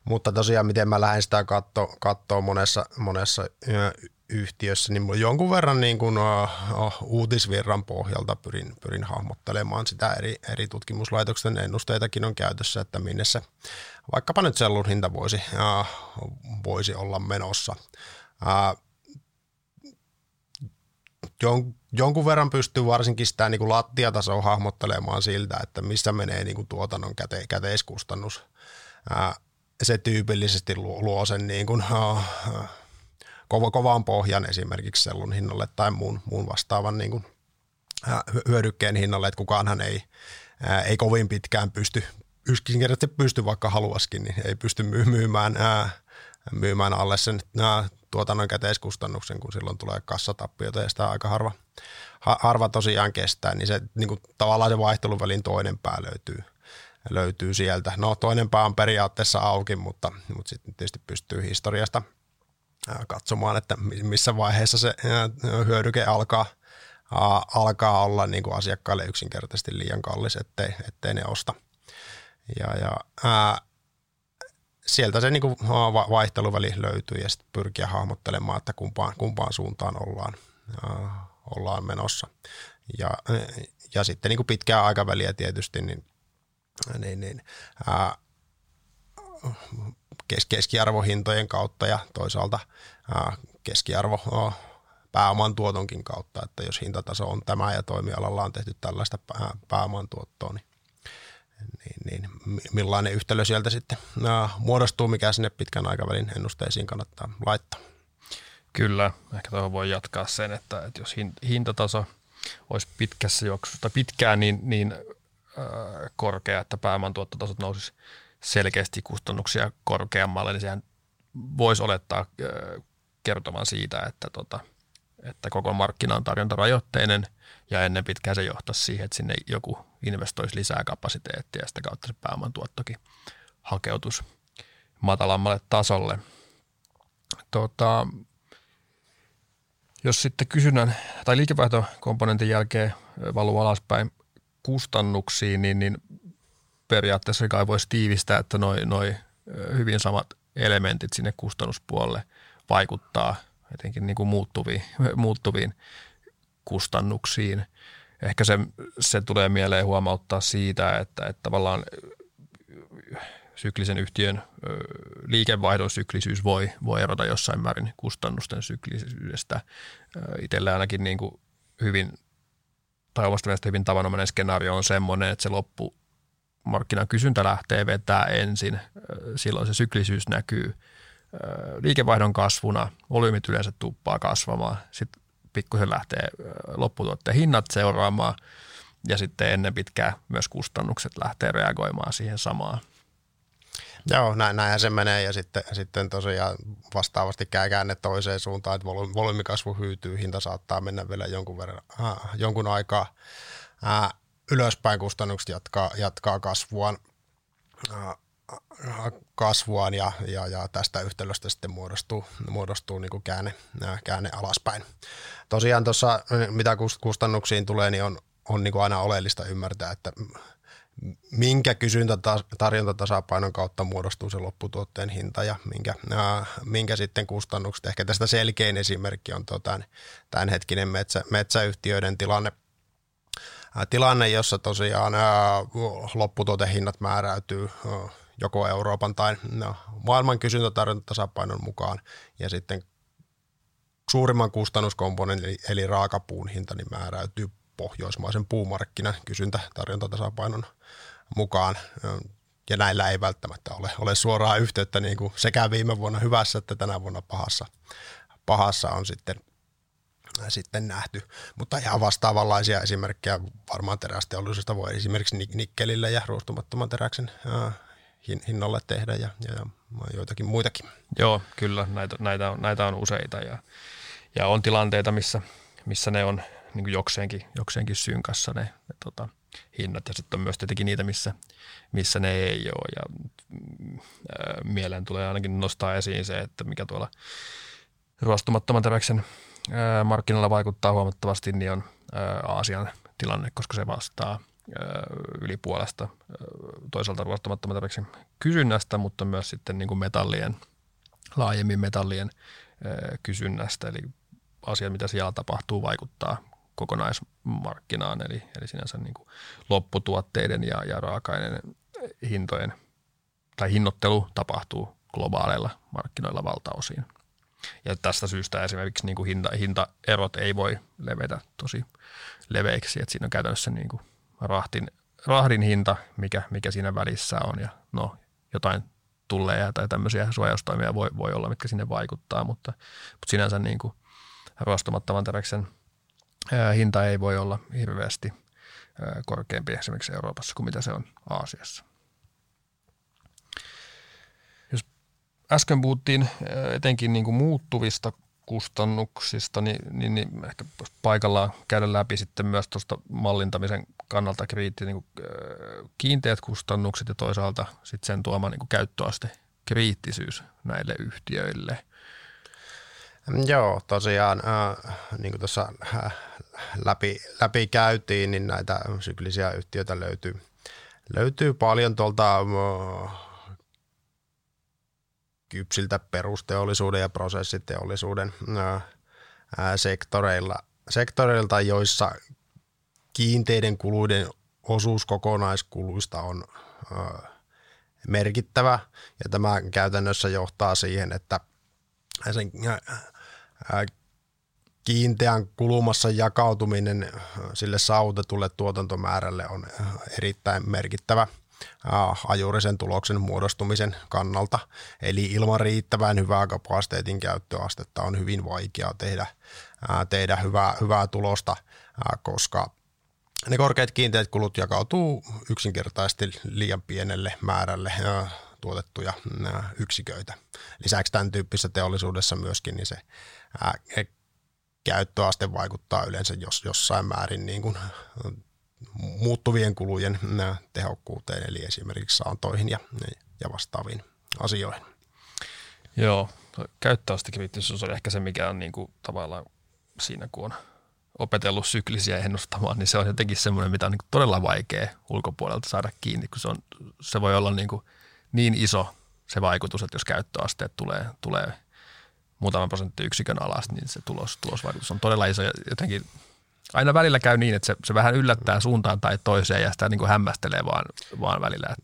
B: Mutta tosiaan, miten mä lähden sitä katsoa, katsoa monessa, monessa yhtiössä, niin jonkun verran niin kuin, uh, uutisvirran pohjalta pyrin, pyrin hahmottelemaan sitä eri, eri tutkimuslaitoksen ennusteitakin on käytössä, että minne se vaikkapa nyt sellun hinta voisi, uh, voisi olla menossa. Uh, jon, jonkun verran pystyy varsinkin sitä niin kuin lattiatasoa hahmottelemaan siltä, että missä menee niin kuin tuotannon käte, käteiskustannus. Uh, se tyypillisesti luo, luo sen niin kuin, uh, kova, kovaan pohjan esimerkiksi sellun hinnalle tai muun, muun vastaavan niin kuin, hyödykkeen hinnalle, että kukaanhan ei, ää, ei kovin pitkään pysty, yksinkertaisesti pysty vaikka haluaskin, niin ei pysty myymään, ää, myymään alle sen ää, tuotannon käteiskustannuksen, kun silloin tulee kassatappioita ja sitä aika harva, harva tosiaan kestää, niin se niin kuin, tavallaan se vaihteluvälin toinen pää löytyy, löytyy sieltä. No toinen pää on periaatteessa auki, mutta, mutta sitten tietysti pystyy historiasta – katsomaan, että missä vaiheessa se hyödyke alkaa, alkaa olla niin kuin asiakkaille yksinkertaisesti liian kallis, ettei, ettei ne osta. Ja, ja ää, sieltä se niin kuin vaihteluväli löytyy ja sitten pyrkiä hahmottelemaan, että kumpaan, kumpaan suuntaan ollaan, ää, ollaan menossa. Ja, ja sitten niin kuin pitkää aikaväliä tietysti, niin, niin, niin ää, keskiarvohintojen kautta ja toisaalta keskiarvo pääoman tuotonkin kautta, että jos hintataso on tämä ja toimialalla on tehty tällaista pääoman tuottoa, niin, niin, niin millainen yhtälö sieltä sitten muodostuu, mikä sinne pitkän aikavälin ennusteisiin kannattaa laittaa.
A: Kyllä, ehkä tuohon voi jatkaa sen, että, että jos hintataso olisi pitkässä juoksussa pitkään niin, niin äh, korkea, että pääoman tuottotasot nousisi selkeästi kustannuksia korkeammalle, niin sehän voisi olettaa kertomaan siitä, että, tota, että koko markkina on tarjontarajoitteinen ja ennen pitkään se johtaisi siihen, että sinne joku investoisi lisää kapasiteettia ja sitä kautta se pääoman tuottokin hakeutus matalammalle tasolle. Tota, jos sitten kysynnän tai liikevaihtokomponentin jälkeen valuu alaspäin kustannuksiin, niin, niin periaatteessa kai voisi tiivistää, että noin noi hyvin samat elementit sinne kustannuspuolelle vaikuttaa etenkin niin kuin muuttuviin, muuttuviin kustannuksiin. Ehkä se, se tulee mieleen huomauttaa siitä, että, että tavallaan syklisen yhtiön liikevaihdon syklisyys voi, voi erota jossain määrin kustannusten syklisyydestä. Itsellä ainakin niin kuin hyvin, tai omasta mielestä hyvin tavanomainen skenaario on semmoinen, että se loppu markkinan kysyntä lähtee vetää ensin, silloin se syklisyys näkyy liikevaihdon kasvuna, volyymit yleensä tuppaa kasvamaan, sitten pikkusen lähtee lopputuotteen hinnat seuraamaan ja sitten ennen pitkää myös kustannukset lähtee reagoimaan siihen samaan.
B: Joo, näin, näinhän se menee ja sitten, sitten tosiaan vastaavasti käy käänne toiseen suuntaan, että volyymikasvu hyytyy, hinta saattaa mennä vielä jonkun, verran, äh, jonkun aikaa äh, ylöspäin, kustannukset jatkaa, jatkaa kasvuaan. Äh, kasvuaan ja, ja, ja tästä yhtälöstä sitten muodostuu, muodostuu niin kuin käänne, käänne alaspäin. Tosiaan tuossa, mitä kustannuksiin tulee, niin on, on niin kuin aina oleellista ymmärtää, että minkä kysyntä-tarjontatasapainon kautta muodostuu se lopputuotteen hinta ja minkä, äh, minkä sitten kustannukset. Ehkä tästä selkein esimerkki on tota, tämänhetkinen metsä, metsäyhtiöiden tilanne, äh, tilanne, jossa tosiaan äh, lopputuotehinnat määräytyy äh, joko Euroopan tai no, maailman kysyntätarjontatasapainon mukaan ja sitten suurimman kustannuskomponentin eli, eli raakapuun hinta niin määräytyy pohjoismaisen puumarkkinan kysyntä-tarjontatasapainon mukaan. Ja näillä ei välttämättä ole, ole suoraa yhteyttä niin kuin sekä viime vuonna hyvässä että tänä vuonna pahassa, pahassa on sitten, sitten nähty. Mutta ihan vastaavanlaisia esimerkkejä varmaan terästeollisuudesta voi esimerkiksi nikkelille ja ruostumattoman teräksen hinnalle tehdä ja, ja, ja joitakin muitakin.
A: Joo, kyllä. Näitä, näitä, on, näitä on useita ja, ja on tilanteita, missä, missä ne on niin kuin jokseenkin, jokseenkin synkassa ne, ne tota, hinnat ja sitten on myös tietenkin niitä, missä, missä ne ei ole ja ää, mieleen tulee ainakin nostaa esiin se, että mikä tuolla ruostumattoman teräksen ää, markkinoilla vaikuttaa huomattavasti, niin on ää, Aasian tilanne, koska se vastaa yli puolesta toisaalta ruostumattoman teräksen kysynnästä, mutta myös sitten niin kuin metallien, laajemmin metallien kysynnästä, eli asia, mitä siellä tapahtuu, vaikuttaa kokonaismarkkinaan, eli, eli sinänsä niin kuin lopputuotteiden ja, ja raaka-aineiden hintojen tai hinnoittelu tapahtuu globaaleilla markkinoilla valtaosiin. Ja tästä syystä esimerkiksi niin kuin hinta, hintaerot ei voi levetä tosi leveiksi, että siinä on käytännössä niin kuin rahtin, rahdin hinta, mikä, mikä siinä välissä on ja no jotain tulee tai tämmöisiä suojaustoimia voi, voi olla, mitkä sinne vaikuttaa, mutta, mutta sinänsä niin kuin ruostumattoman teräksen hinta ei voi olla hirveästi korkeampi esimerkiksi Euroopassa kuin mitä se on Aasiassa. Jos äsken puhuttiin etenkin niin kuin muuttuvista kustannuksista, niin, niin, niin ehkä paikallaan käydä läpi sitten myös tuosta mallintamisen kannalta kriitti, niin kuin, kiinteät kustannukset ja toisaalta sitten sen tuoma niin käyttöaste kriittisyys näille yhtiöille.
B: Joo, tosiaan äh, niin kuin tuossa äh, läpi, läpi käytiin, niin näitä syklisiä yhtiöitä löytyy, löytyy paljon tuolta äh, kypsiltä perusteollisuuden ja prosessiteollisuuden sektoreilla, sektoreilta, joissa kiinteiden kuluiden osuus kokonaiskuluista on merkittävä. Ja tämä käytännössä johtaa siihen, että sen kiinteän kulumassa jakautuminen sille saavutetulle tuotantomäärälle on erittäin merkittävä ajurisen tuloksen muodostumisen kannalta. Eli ilman riittävän hyvää kapasiteetin käyttöastetta on hyvin vaikea tehdä, tehdä hyvää, hyvää tulosta, koska ne korkeat kiinteät kulut jakautuu yksinkertaisesti liian pienelle määrälle tuotettuja yksiköitä. Lisäksi tämän tyyppisessä teollisuudessa myöskin niin se käyttöaste vaikuttaa yleensä jos, jossain määrin niin kuin muuttuvien kulujen tehokkuuteen, eli esimerkiksi saantoihin ja, ja vastaaviin asioihin.
A: Joo, käyttöastekriittisyys on ehkä se, mikä on niin kuin tavallaan siinä, kun on opetellut syklisiä ennustamaan, niin se on jotenkin semmoinen, mitä on niin todella vaikea ulkopuolelta saada kiinni, kun se, on, se voi olla niin, kuin niin iso se vaikutus, että jos käyttöasteet tulee, tulee muutaman prosenttiyksikön alas, niin se tulos, tulosvaikutus on todella iso jotenkin aina välillä käy niin, että se, se vähän yllättää suuntaan tai toiseen ja sitä niin kuin hämmästelee vaan, vaan välillä.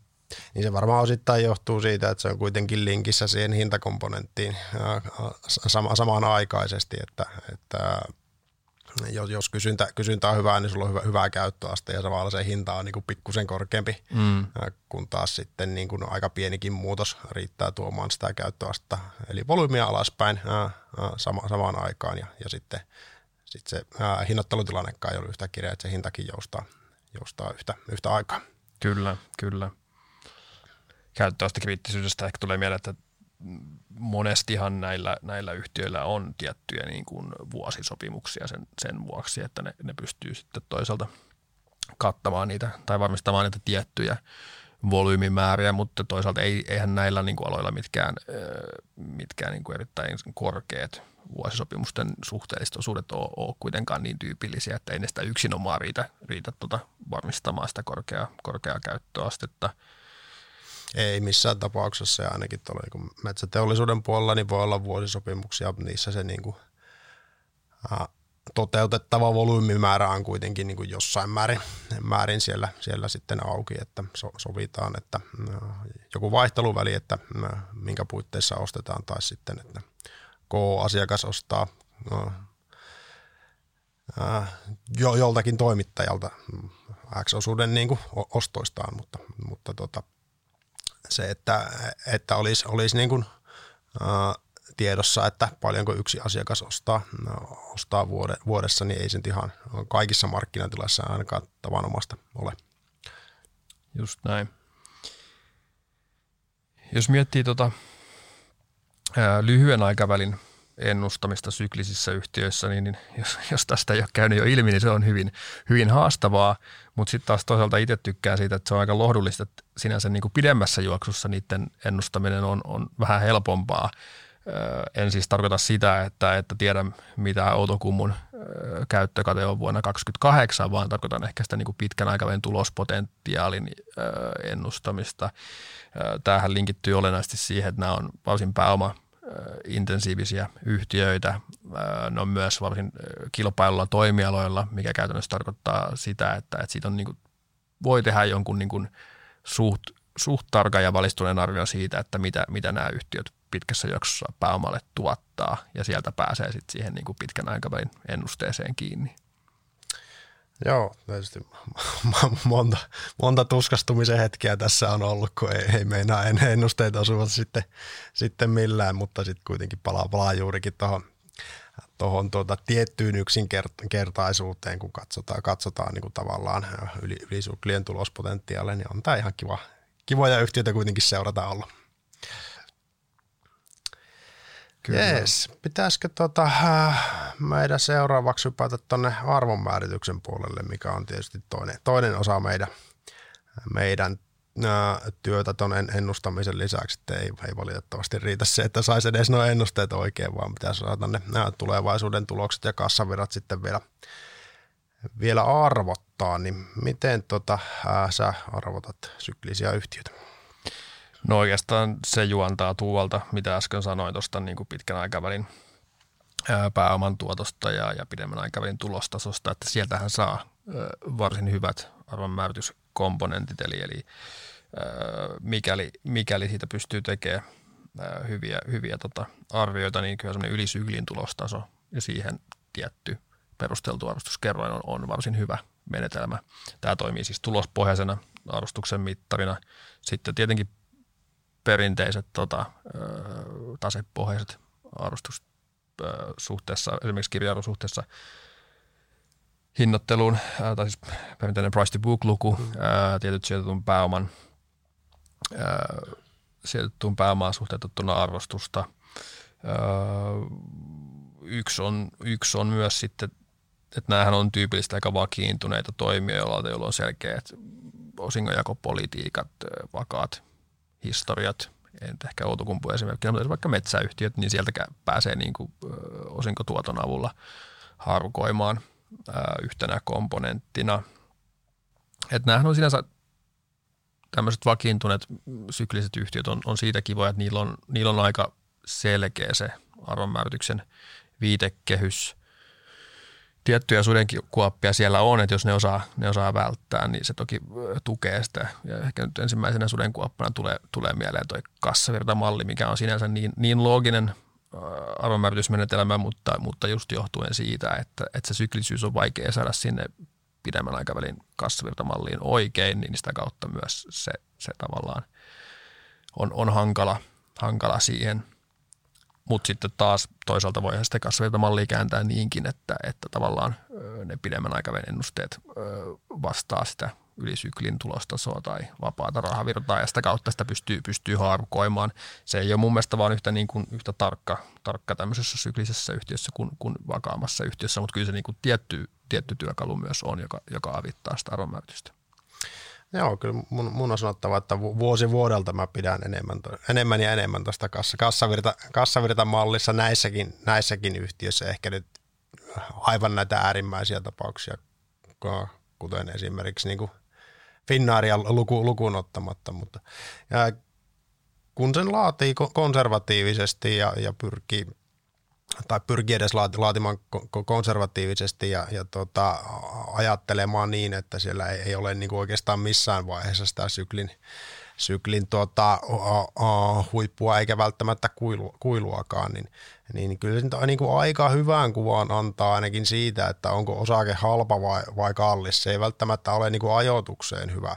B: Niin se varmaan osittain johtuu siitä, että se on kuitenkin linkissä siihen hintakomponenttiin sama, samaan aikaisesti, että, että jos, jos kysyntä, kysyntä on hyvää, niin sulla on hyvä, hyvää käyttöaste ja samalla se hinta on niin kuin pikkusen korkeampi, mm. kun taas sitten niin kuin aika pienikin muutos riittää tuomaan sitä käyttöastetta, eli volyymia alaspäin ää, sama, samaan aikaan ja, ja sitten sit se ää, hinnoittelutilannekaan ei ole yhtä kireä, että se hintakin joustaa, joustaa yhtä, yhtä aikaa.
A: Kyllä, kyllä. kriittisyydestä ehkä tulee mieleen, että monestihan näillä, näillä yhtiöillä on tiettyjä niin kuin vuosisopimuksia sen, sen vuoksi, että ne, ne pystyy sitten toisaalta kattamaan niitä tai varmistamaan niitä tiettyjä volyymimääriä, mutta toisaalta ei, eihän näillä niin kuin aloilla mitkään, mitkään niin kuin erittäin korkeat vuosisopimusten suhteelliset osuudet ole, ole kuitenkaan niin tyypillisiä, että ei ne sitä yksinomaan riitä, riitä tuota varmistamaan sitä korkeaa, korkeaa käyttöastetta.
B: Ei missään tapauksessa ja ainakin tuolla niin metsäteollisuuden puolella niin voi olla vuosisopimuksia, niissä se niin kuin, äh, toteutettava volyymimäärä on kuitenkin niin kuin jossain määrin, määrin siellä, siellä sitten auki, että so, sovitaan, että äh, joku vaihteluväli, että äh, minkä puitteissa ostetaan tai sitten, että K-asiakas ostaa äh, jo, joltakin toimittajalta X-osuuden niin kuin ostoistaan, mutta, mutta tota, se, että, että olisi, olisi niin kuin, tiedossa, että paljonko yksi asiakas ostaa, ostaa vuodessa, niin ei se ihan kaikissa markkinatiloissa ainakaan tavanomasta ole.
A: Just näin. Jos miettii tota, ää, lyhyen aikavälin ennustamista syklisissä yhtiöissä, niin, niin jos, jos tästä ei ole käynyt jo ilmi, niin se on hyvin, hyvin haastavaa, mutta sitten taas toisaalta itse tykkään siitä, että se on aika lohdullista, että sinänsä niin kuin pidemmässä juoksussa niiden ennustaminen on, on vähän helpompaa. En siis tarkoita sitä, että, että tiedän mitä Outokummun käyttökate on vuonna 2028, vaan tarkoitan ehkä sitä niin kuin pitkän aikavälin tulospotentiaalin ennustamista. Tämähän linkittyy olennaisesti siihen, että nämä on varsin pääoma intensiivisiä yhtiöitä. Ne on myös varsin kilpailulla toimialoilla, mikä käytännössä tarkoittaa sitä, että, että siitä on niin kuin, voi tehdä jonkun niin kuin suht, suht tarkan ja valistuneen arvion siitä, että mitä, mitä nämä yhtiöt pitkässä juoksussa pääomalle tuottaa ja sieltä pääsee sitten siihen niin kuin pitkän aikavälin ennusteeseen kiinni.
B: Joo, tietysti monta, monta tuskastumisen hetkeä tässä on ollut, kun ei, ei meinaa ennusteet osuvat sitten, sitten millään, mutta sitten kuitenkin palaa, palaa juurikin tuohon tuohon tuota tiettyyn yksinkertaisuuteen, kun katsotaan, katsotaan niin kuin tavallaan yli, ylisuklien tulospotentiaalle, niin on tämä ihan kiva, kivoja yhtiöitä kuitenkin seurata olla. Kyllä. Jees. Pitäisikö tota, äh, meidän seuraavaksi hypätä tuonne arvonmäärityksen puolelle, mikä on tietysti toinen, toinen osa meidän, meidän äh, työtä tuon ennustamisen lisäksi, että ei, ei valitettavasti riitä se, että saisi edes nuo ennusteet oikein, vaan pitäisi saada ne nämä tulevaisuuden tulokset ja kassavirrat sitten vielä, vielä arvottaa, niin miten tota, ää, äh, sä arvotat syklisiä yhtiöitä?
A: No oikeastaan se juontaa tuolta, mitä äsken sanoin tuosta niin kuin pitkän aikavälin pääoman tuotosta ja, ja pidemmän aikavälin tulostasosta, että sieltähän saa varsin hyvät arvonmäärityskomponentit, eli, eli mikäli, mikäli siitä pystyy tekemään hyviä, hyviä tota arvioita, niin kyllä semmoinen ylisyklin tulostaso ja siihen tietty perusteltu arvostuskerroin on, on varsin hyvä menetelmä. Tämä toimii siis tulospohjaisena arvostuksen mittarina. Sitten tietenkin perinteiset tota, tasepohjaiset arvostus suhteessa, esimerkiksi kirja-arvosuhteessa hinnoitteluun, tai siis perinteinen price to book luku, mm. tietyt sijoitetun pääoman, sijoitettuun pääomaan suhteutettuna arvostusta. Yksi on, yksi on myös sitten, että näähän on tyypillistä aika vakiintuneita toimijoita, joilla on selkeät osingonjakopolitiikat, vakaat historiat, en ehkä Outokumpu esimerkkinä, mutta vaikka metsäyhtiöt, niin sieltä pääsee niin kuin, osinkotuoton avulla harukoimaan yhtenä komponenttina. Että nämähän on sinänsä tämmöiset vakiintuneet sykliset yhtiöt on, on siitä kivoja, että niillä on, niillä on aika selkeä se arvonmäärityksen viitekehys – tiettyjä sudenkuoppia siellä on, että jos ne osaa, ne osaa välttää, niin se toki tukee sitä. Ja ehkä nyt ensimmäisenä sudenkuoppana tulee, tulee mieleen tuo kassavirtamalli, mikä on sinänsä niin, niin looginen arvonmääritysmenetelmä, mutta, mutta just johtuen siitä, että, että se syklisyys on vaikea saada sinne pidemmän aikavälin kassavirtamalliin oikein, niin sitä kautta myös se, se tavallaan on, on hankala, hankala siihen – mutta sitten taas toisaalta voi sitä kassavirtamallia kääntää niinkin, että, että tavallaan ne pidemmän aikavälin ennusteet vastaa sitä yli syklin tulostasoa tai vapaata rahavirtaa ja sitä kautta sitä pystyy, pystyy haarukoimaan. Se ei ole mun mielestä vaan yhtä, niin kuin, yhtä tarkka, tarkka tämmöisessä syklisessä yhtiössä kuin, kuin vakaamassa yhtiössä, mutta kyllä se niin kuin tietty, tietty työkalu myös on, joka, joka avittaa sitä arvonmääritystä.
B: Joo, kyllä mun, mun on sanottava, että vuosi vuodelta mä pidän enemmän, enemmän ja enemmän tuosta kassa, kassavirta, kassavirta mallissa näissäkin, näissäkin yhtiöissä ehkä nyt aivan näitä äärimmäisiä tapauksia, kuten esimerkiksi niin Finnaaria luku, lukuun ottamatta, mutta ja kun sen laatii konservatiivisesti ja, ja pyrkii tai pyrkii edes laatimaan konservatiivisesti ja, ja tota, ajattelemaan niin, että siellä ei, ei ole niin kuin oikeastaan missään vaiheessa sitä syklin, syklin tota, uh, uh, huippua eikä välttämättä kuilu, kuiluakaan, niin, niin kyllä se niin kuin aika hyvään kuvaan antaa ainakin siitä, että onko osake halpa vai, vai kallis. Se ei välttämättä ole niin kuin ajoitukseen hyvä,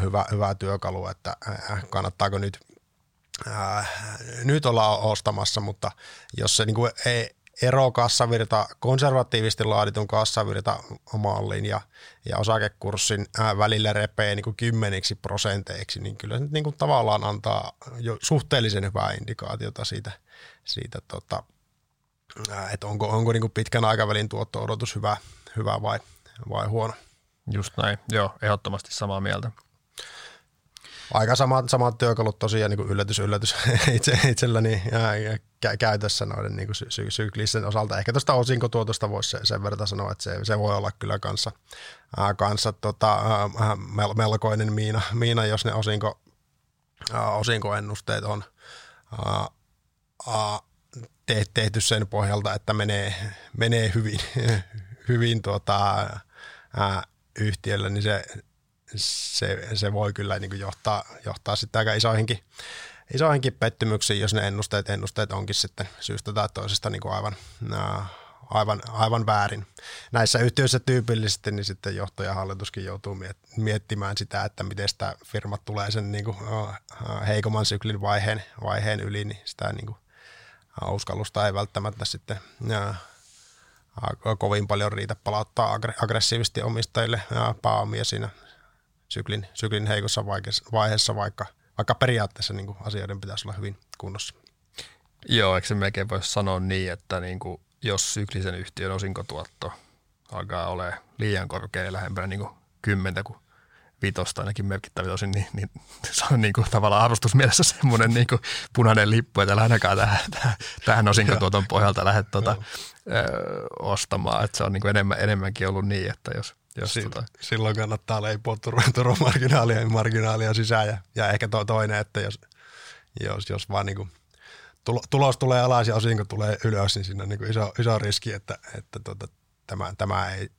B: hyvä, hyvä työkalu, että kannattaako nyt – ää, nyt ollaan ostamassa, mutta jos se niin kuin ei, ero kassavirta, konservatiivisesti laaditun kassavirta mallin ja, ja osakekurssin ää, välillä repee niin kuin kymmeniksi prosenteiksi, niin kyllä se niin kuin tavallaan antaa jo suhteellisen hyvää indikaatiota siitä, siitä tota, että onko, onko niin kuin pitkän aikavälin tuotto-odotus hyvä, hyvä vai, vai huono.
A: Just näin, joo, ehdottomasti samaa mieltä
B: aika samat, samat työkalut tosiaan niin kuin yllätys, yllätys itse, itselläni ja käytössä noiden niin sy- sy- syklisten osalta. Ehkä tuosta osinkotuotosta voisi se, sen verran sanoa, että se, se voi olla kyllä kanssa, ää, kanssa tota, ää, mel, melkoinen miina, miina, jos ne osinko, ää, osinkoennusteet on ää, ää, te, tehty sen pohjalta, että menee, menee hyvin, hyvin tuota, ää, yhtiöllä, niin se se, se voi kyllä niin johtaa, johtaa sitten aika isoihinkin, isoihinkin pettymyksiin, jos ne ennusteet, ennusteet onkin sitten syystä tai toisesta niin kuin aivan, aivan, aivan väärin. Näissä yhtiöissä tyypillisesti niin sitten johto ja hallituskin joutuu miettimään sitä, että miten sitä firmat tulee sen niin kuin heikomman syklin vaiheen, vaiheen yli, niin sitä niin kuin uskallusta ei välttämättä sitten kovin paljon riitä palauttaa aggressiivisesti omistajille pääomia siinä syklin, syklin heikossa vaiheessa, vaikka, vaikka periaatteessa niin kuin asioiden pitäisi olla hyvin kunnossa.
A: Joo, eikö se melkein voisi sanoa niin, että niin kuin, jos syklisen yhtiön osinkotuotto alkaa ole liian korkea lähempänä niin kuin kymmentä kuin vitosta ainakin merkittävä osin, niin, niin se on niin kuin tavallaan arvostusmielessä semmoinen niin kuin punainen lippu, että ainakaan tähän, tähän, tähän osinkotuoton pohjalta lähdet tuota, ö, ostamaan. Että se on niin kuin enemmän, enemmänkin ollut niin, että jos – jos
B: si- tota... Silloin kannattaa leipoa Turun marginaalia ja marginaalia sisään ja, ja ehkä to, toinen, että jos, jos, jos vaan niin kuin tulos tulee alas ja osinko tulee ylös, niin siinä on niin iso, iso riski, että, että tota, tämä, tämä ei,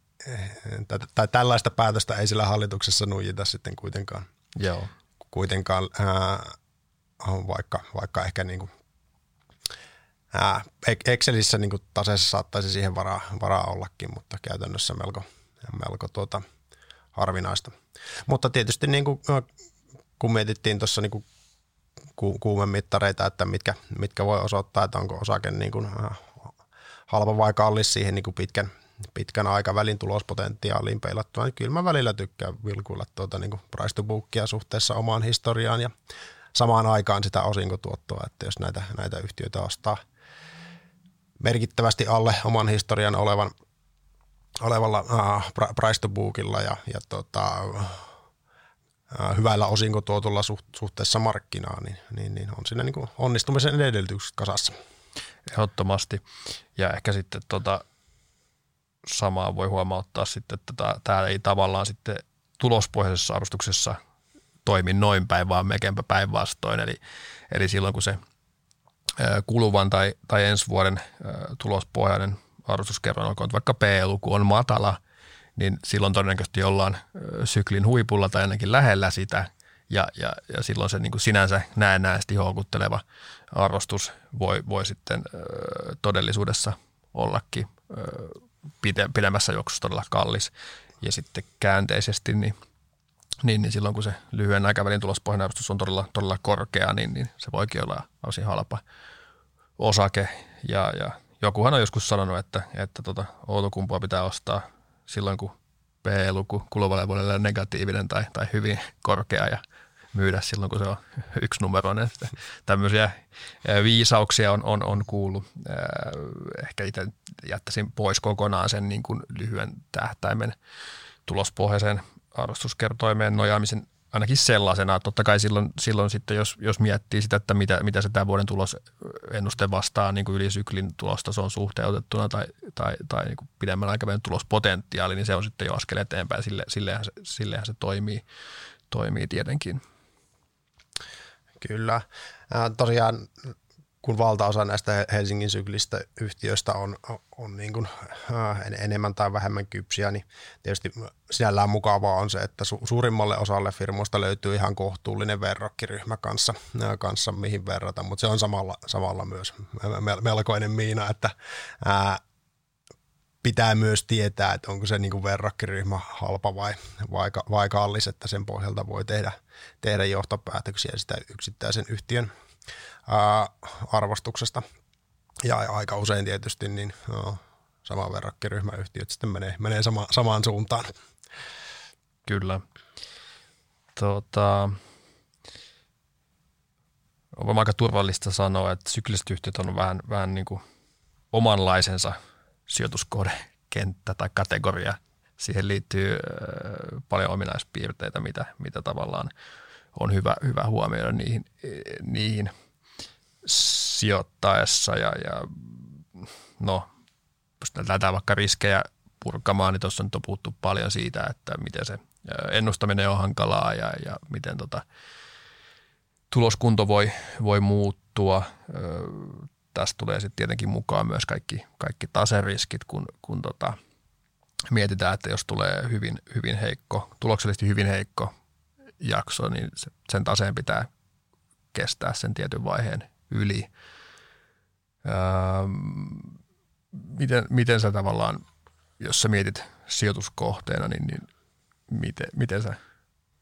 B: tai tällaista päätöstä ei sillä hallituksessa nuijita sitten kuitenkaan.
A: Joo.
B: Kuitenkaan, ää, vaikka, vaikka ehkä niin kuin, ää, Excelissä niin kuin taseessa saattaisi siihen varaa, varaa ollakin, mutta käytännössä melko – melko tuota, harvinaista. Mutta tietysti niin kuin, kun mietittiin tuossa niin kuin ku, kuumemittareita, että mitkä, mitkä voi osoittaa, että onko osake niin kuin, halpa vai kallis siihen niin kuin pitkän, pitkän aikavälin tulospotentiaaliin peilattuna, niin kyllä mä välillä tykkään vilkuilla tuota niin kuin price to bookia suhteessa omaan historiaan ja samaan aikaan sitä osinkotuottoa, että jos näitä, näitä yhtiöitä ostaa merkittävästi alle oman historian olevan olevalla äh, price to bookilla ja, ja tota, äh, hyvällä osinkotuotolla suht, suhteessa markkinaan, niin, niin, niin on siinä niin kuin onnistumisen edellytykset kasassa.
A: Ehdottomasti. Ja ehkä sitten tota, samaa voi huomauttaa sitten, että tämä ei tavallaan sitten tulospohjaisessa arvostuksessa toimi noin päin, vaan melkeinpä päinvastoin. Eli, eli silloin kun se kuluvan tai, tai ensi vuoden tulospohjainen arvostuskerran olkoon vaikka P-luku on matala, niin silloin todennäköisesti ollaan syklin huipulla tai ainakin lähellä sitä, ja, ja, ja silloin se niin kuin sinänsä näennäisesti houkutteleva arvostus voi, voi sitten todellisuudessa ollakin pidemmässä juoksussa todella kallis. Ja sitten käänteisesti, niin, niin, niin silloin kun se lyhyen aikavälin tulospohjainen arvostus on todella, todella korkea, niin, niin se voikin olla osin halpa osake. Ja, ja jokuhan on joskus sanonut, että, että tota, Outokumpua pitää ostaa silloin, kun P-luku kuluvalle vuodelle negatiivinen tai, tai hyvin korkea ja myydä silloin, kun se on yksi numeroinen. Tämmöisiä viisauksia on, on, on kuullut. Ehkä itse jättäisin pois kokonaan sen niin kuin lyhyen tähtäimen tulospohjaisen arvostuskertoimeen nojaamisen ainakin sellaisena. Totta kai silloin, silloin sitten, jos, jos miettii sitä, että mitä, mitä se tämän vuoden tulosennuste vastaa niin kuin ylisyklin tulostasoon suhteutettuna tai, tai, tai niin kuin pidemmän aikavälin tulospotentiaali, niin se on sitten jo askel eteenpäin. Sille, sillehän, se, sillehän se toimii, toimii tietenkin.
B: Kyllä. Tosiaan kun valtaosa näistä Helsingin syklistä yhtiöistä on, on niin kuin, äh, enemmän tai vähemmän kypsiä, niin tietysti sinällään mukavaa on se, että su- suurimmalle osalle firmoista löytyy ihan kohtuullinen verrokkiryhmä kanssa, äh, kanssa mihin verrata, mutta se on samalla, samalla myös melkoinen miina, että ää, pitää myös tietää, että onko se niin kuin verrokkiryhmä halpa vai, vai, vai kallis, että sen pohjalta voi tehdä, tehdä johtopäätöksiä sitä yksittäisen yhtiön ää, arvostuksesta. Ja aika usein tietysti niin no, sama verrokkiryhmäyhtiöt sitten menee, menee sama, samaan suuntaan.
A: Kyllä. Tota, on aika turvallista sanoa, että sykliset yhtiöt on vähän, vähän niin kuin omanlaisensa sijoituskohdekenttä tai kategoria. Siihen liittyy paljon ominaispiirteitä, mitä, mitä tavallaan on hyvä, hyvä huomioida niihin, niihin sijoittaessa. Ja, ja no, lähdetään vaikka riskejä purkamaan, niin tuossa nyt on puhuttu paljon siitä, että miten se ennustaminen on hankalaa ja, ja miten tota, tuloskunto voi, voi muuttua tästä tulee sitten tietenkin mukaan myös kaikki, kaikki taseriskit, kun, kun tota, mietitään, että jos tulee hyvin, hyvin heikko, tuloksellisesti hyvin heikko jakso, niin se, sen taseen pitää kestää sen tietyn vaiheen yli. Öö, miten, miten sä tavallaan, jos sä mietit sijoituskohteena, niin, niin miten, miten sä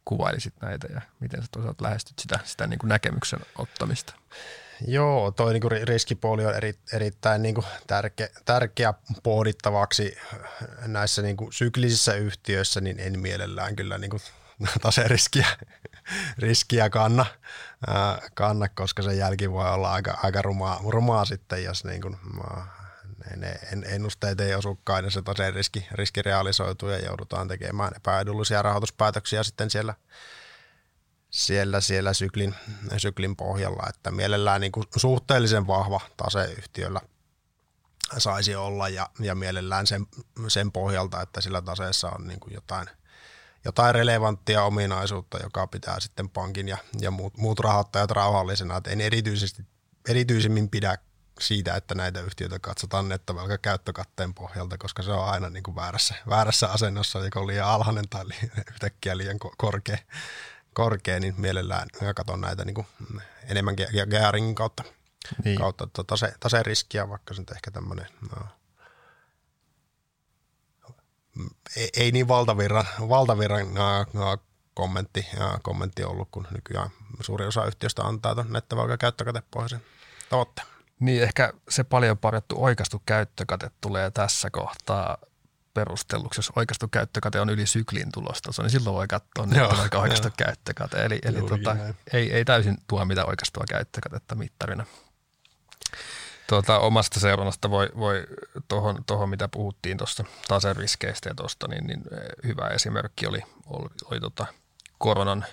A: kuvailisit näitä ja miten sä toisaalta lähestyt sitä, sitä niin kuin näkemyksen ottamista?
B: Joo, toi niin kuin riskipuoli on eri, erittäin niin kuin tärkeä, tärkeä pohdittavaksi näissä niin kuin syklisissä yhtiöissä, niin en mielellään kyllä niin kuin taseriskiä riskiä kanna, ää, kanna, koska se jälki voi olla aika, aika rumaa, rumaa sitten, jos niin kuin, ne, ne ennusteet ei osukaan ja se taseriski riski realisoituu ja joudutaan tekemään epäedullisia rahoituspäätöksiä sitten siellä – siellä, siellä syklin, syklin pohjalla, että mielellään niin kuin suhteellisen vahva taseyhtiöllä saisi olla ja, ja mielellään sen, sen pohjalta, että sillä taseessa on niin kuin jotain, jotain relevanttia ominaisuutta, joka pitää sitten pankin ja, ja muut, muut rahoittajat rauhallisena. Että en erityisesti, erityisemmin pidä siitä, että näitä yhtiöitä katsotaan nettovelka käyttökatteen pohjalta, koska se on aina niin kuin väärässä, väärässä asennossa, joko liian alhainen tai liian, yhtäkkiä liian korkea korkea, niin mielellään katson näitä niin kuin enemmän gearingin kautta, niin. kautta tota tase, taseriskiä, vaikka se nyt ehkä tämmöinen no, ei, niin valtavirran, valtavirran kommentti, kommentti ollut, kun nykyään suuri osa yhtiöstä antaa tuon nettovalka käyttökatepohjaisen tavoitteen.
A: Niin, ehkä se paljon parjattu oikastu käyttökate tulee tässä kohtaa perustelluksi, jos oikeastu käyttökate on yli syklin tulostaso, niin silloin voi katsoa vaikka oikeastu käyttökate. Eli, eli tota, ei, ei täysin tuo mitä oikeastua käyttökatetta mittarina. Tuota, omasta seurannasta voi, voi tuohon, tohon, mitä puhuttiin tuosta taseriskeistä ja tuosta, niin, niin eh, hyvä esimerkki oli, oli, oli tota koronan,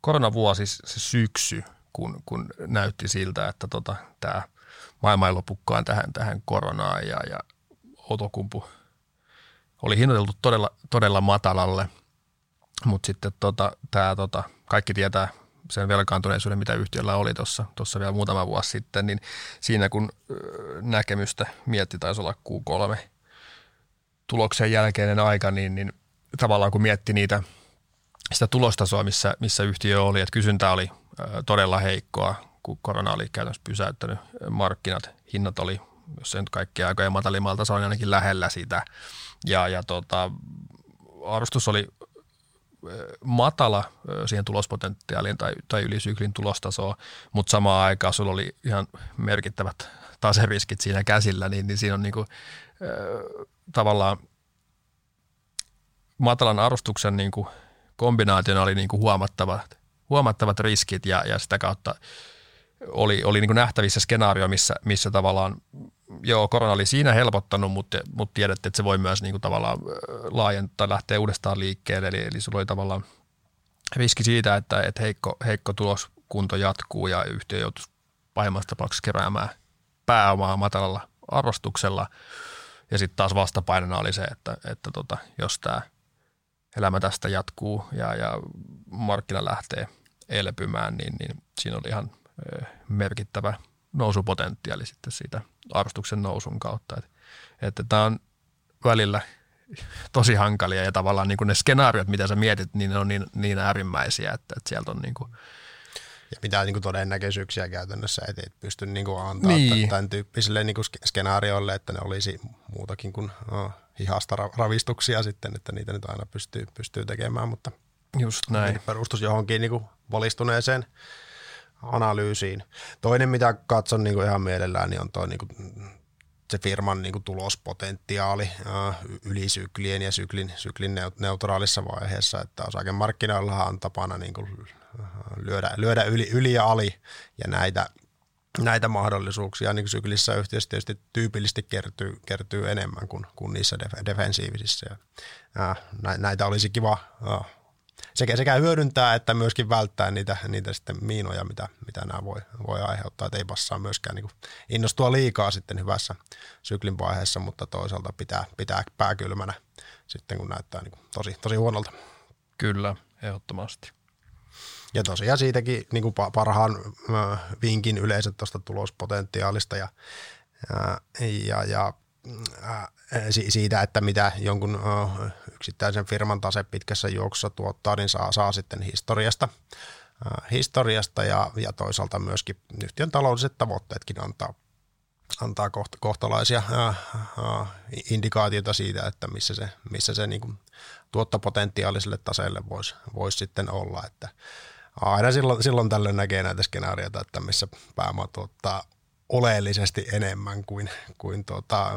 A: koronavuosi, se syksy, kun, kun näytti siltä, että tota, tämä maailma ei lopukkaan tähän, tähän koronaan ja, ja Outokumpu – oli hinnoiteltu todella, todella matalalle, mutta sitten tota, tää, tota, kaikki tietää sen velkaantuneisuuden, mitä yhtiöllä oli tuossa vielä muutama vuosi sitten, niin siinä kun näkemystä mietti, taisi olla Q3 tuloksen jälkeinen aika, niin, niin tavallaan kun mietti niitä, sitä tulostasoa, missä, missä yhtiö oli, että kysyntä oli todella heikkoa, kun korona oli käytännössä pysäyttänyt markkinat, hinnat oli, jos se nyt kaikkia aikojen matalimmalta, se oli ainakin lähellä sitä, ja, ja tota, arvostus oli matala siihen tulospotentiaaliin tai, tai ylisyklin tulostasoa, mutta samaan aikaan sulla oli ihan merkittävät taseriskit siinä käsillä, niin, niin siinä on niinku, äh, tavallaan matalan arvostuksen niin kuin kombinaationa oli niin kuin huomattavat, huomattavat riskit ja, ja sitä kautta oli, oli niin nähtävissä skenaario, missä, missä tavallaan joo, korona oli siinä helpottanut, mutta, mutta tiedätte, että se voi myös niin kuin tavallaan laajentaa, lähteä uudestaan liikkeelle. Eli, eli sulla oli tavallaan riski siitä, että, että heikko, heikko tuloskunto jatkuu ja yhtiö joutuisi pahimmassa tapauksessa keräämään pääomaa matalalla arvostuksella. Ja sitten taas vastapainona oli se, että, että tota, jos tämä elämä tästä jatkuu ja, ja markkina lähtee elpymään, niin, niin siinä oli ihan merkittävä nousupotentiaali sitten siitä arvostuksen nousun kautta. Että, että tämä on välillä tosi hankalia ja tavallaan niin kuin ne skenaariot, mitä sä mietit, niin ne on niin, niin äärimmäisiä, että, että sieltä on niin kuin
B: ja mitään niin kuin todennäköisyyksiä käytännössä, et, et pysty niin kuin antaa niin. tämän tyyppisille niin kuin skenaarioille, että ne olisi muutakin kuin no, hihasta ravistuksia sitten, että niitä nyt aina pystyy, pystyy tekemään, mutta
A: Just näin.
B: perustus johonkin niin kuin valistuneeseen analyysiin. Toinen, mitä katson niin kuin ihan mielellään, niin on tuo niin kuin se firman niin kuin tulospotentiaali äh, yli syklien ja syklin, syklin neutraalissa vaiheessa, että osakemarkkinoilla on tapana niin kuin äh, lyödä, lyödä yli, yli ja ali ja näitä, näitä mahdollisuuksia niin syklissä yhtiöissä tietysti tyypillisesti kertyy, kertyy enemmän kuin, kuin niissä defensiivisissä. Ja, äh, näitä olisi kiva sekä, sekä hyödyntää että myöskin välttää niitä, niitä sitten miinoja, mitä, mitä nämä voi, voi aiheuttaa. Että ei passaa myöskään niin innostua liikaa sitten hyvässä syklin vaiheessa, mutta toisaalta pitää, pitää pää kylmänä sitten, kun näyttää niin tosi, tosi huonolta.
A: Kyllä, ehdottomasti.
B: Ja tosiaan siitäkin niin kuin parhaan vinkin yleensä tuosta tulospotentiaalista ja, ja, ja siitä, että mitä jonkun yksittäisen firman tase pitkässä juoksussa tuottaa, niin saa, saa sitten historiasta, historiasta ja, ja toisaalta myöskin yhtiön taloudelliset tavoitteetkin antaa, antaa koht, kohtalaisia indikaatioita siitä, että missä se, missä se niin tuottopotentiaaliselle taseelle voisi vois sitten olla, että aina silloin, silloin tällöin näkee näitä skenaarioita, että missä pääoma tuottaa oleellisesti enemmän kuin, kuin tuota,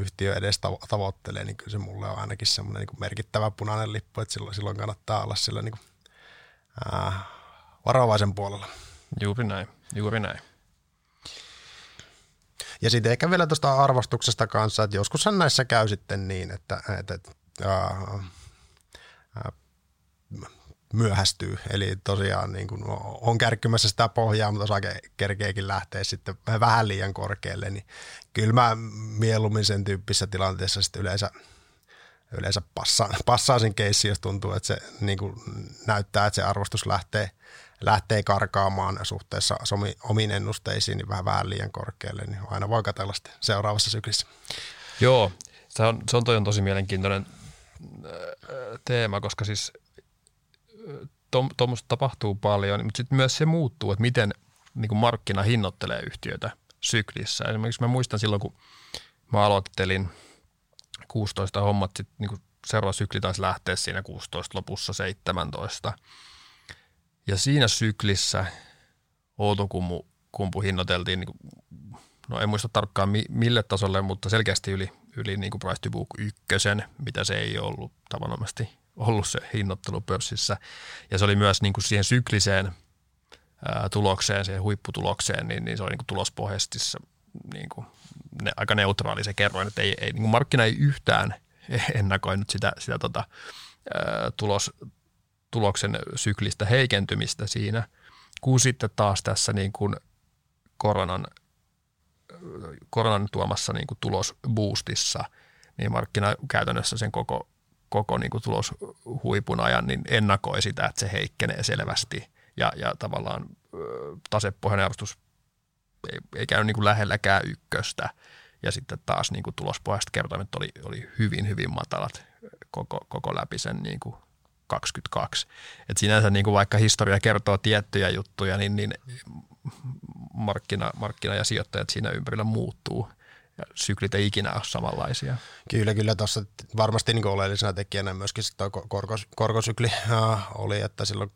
B: yhtiö edes tavoittelee, niin kyllä se mulle on ainakin semmoinen niin merkittävä punainen lippu, että silloin, silloin kannattaa olla sillä niin kuin, ää, varovaisen puolella.
A: Juuri näin, juuri näin.
B: Ja sitten ehkä vielä tuosta arvostuksesta kanssa, että joskushan näissä käy sitten niin, että, että, että myöhästyy. Eli tosiaan niin kuin on kärkkymässä sitä pohjaa, mutta osake kerkeekin lähtee sitten vähän liian korkealle, niin kyllä mä mieluummin sen tyyppisessä tilanteessa sitten yleensä, yleensä passaan, passaan keissi, jos tuntuu, että se niin kuin näyttää, että se arvostus lähtee, lähtee karkaamaan suhteessa omiin ennusteisiin, niin vähän, vähän liian korkealle, niin aina voi katsella sitten seuraavassa syklissä.
A: Joo, se on, se on toi on tosi mielenkiintoinen teema, koska siis tuommoista tapahtuu paljon, mutta sitten myös se muuttuu, että miten niin kuin markkina hinnoittelee yhtiötä syklissä. Esimerkiksi mä muistan silloin, kun mä aloittelin 16 hommat, sit niin kuin seuraava sykli taisi lähteä siinä 16 lopussa 17. Ja siinä syklissä Outokumpu kumpu hinnoiteltiin, niin kuin, no en muista tarkkaan mille tasolle, mutta selkeästi yli, yli niin kuin price to book ykkösen, mitä se ei ollut tavanomaisesti ollut se hinnoittelu pörssissä. Ja se oli myös niin kuin siihen sykliseen tulokseen, siihen huipputulokseen, niin, niin se oli niin kuin tulospohjaisesti niin kuin ne, aika neutraali se kerroin, että ei, ei, niin kuin markkina ei yhtään ennakoinut sitä, sitä tota, tulos, tuloksen syklistä heikentymistä siinä, kun sitten taas tässä niin kuin koronan, koronan tuomassa niin kuin tulosboostissa, niin markkina käytännössä sen koko koko niin kuin tuloshuipun ajan, niin ennakoi sitä, että se heikkenee selvästi. Ja, ja tavallaan tasepohjainen arvostus ei, ei käynyt niin kuin lähelläkään ykköstä. Ja sitten taas niin kuin tulospohjaiset kertoimet oli, oli hyvin, hyvin matalat koko, koko läpi sen niin kuin 22. Et sinänsä niin kuin vaikka historia kertoo tiettyjä juttuja, niin, niin markkina, markkina ja sijoittajat siinä ympärillä muuttuu ja syklit ei ikinä ole samanlaisia.
B: Kyllä, kyllä tuossa varmasti niin oleellisena tekijänä myöskin tuo korkos, korkosykli äh, oli, että silloin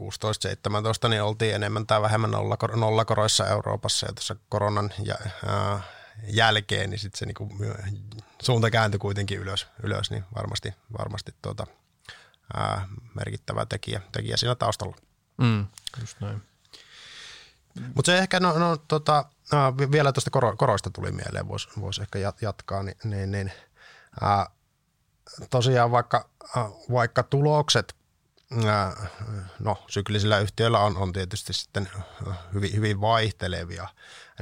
B: 16-17 niin oltiin enemmän tai vähemmän nollakoroissa Euroopassa ja tuossa koronan ja, äh, jälkeen, niin sitten se, niinku, suunta kääntyi kuitenkin ylös, ylös niin varmasti, varmasti tuota, ää, merkittävä tekijä, tekijä siinä taustalla.
A: Mm, just näin.
B: Mutta se ehkä, no, no tota, ää, vielä tuosta koro, koroista tuli mieleen, voisi vois ehkä jatkaa, niin, niin, niin ää, tosiaan vaikka, ää, vaikka tulokset no syklisillä yhtiöillä on, on tietysti sitten hyvin, hyvin vaihtelevia.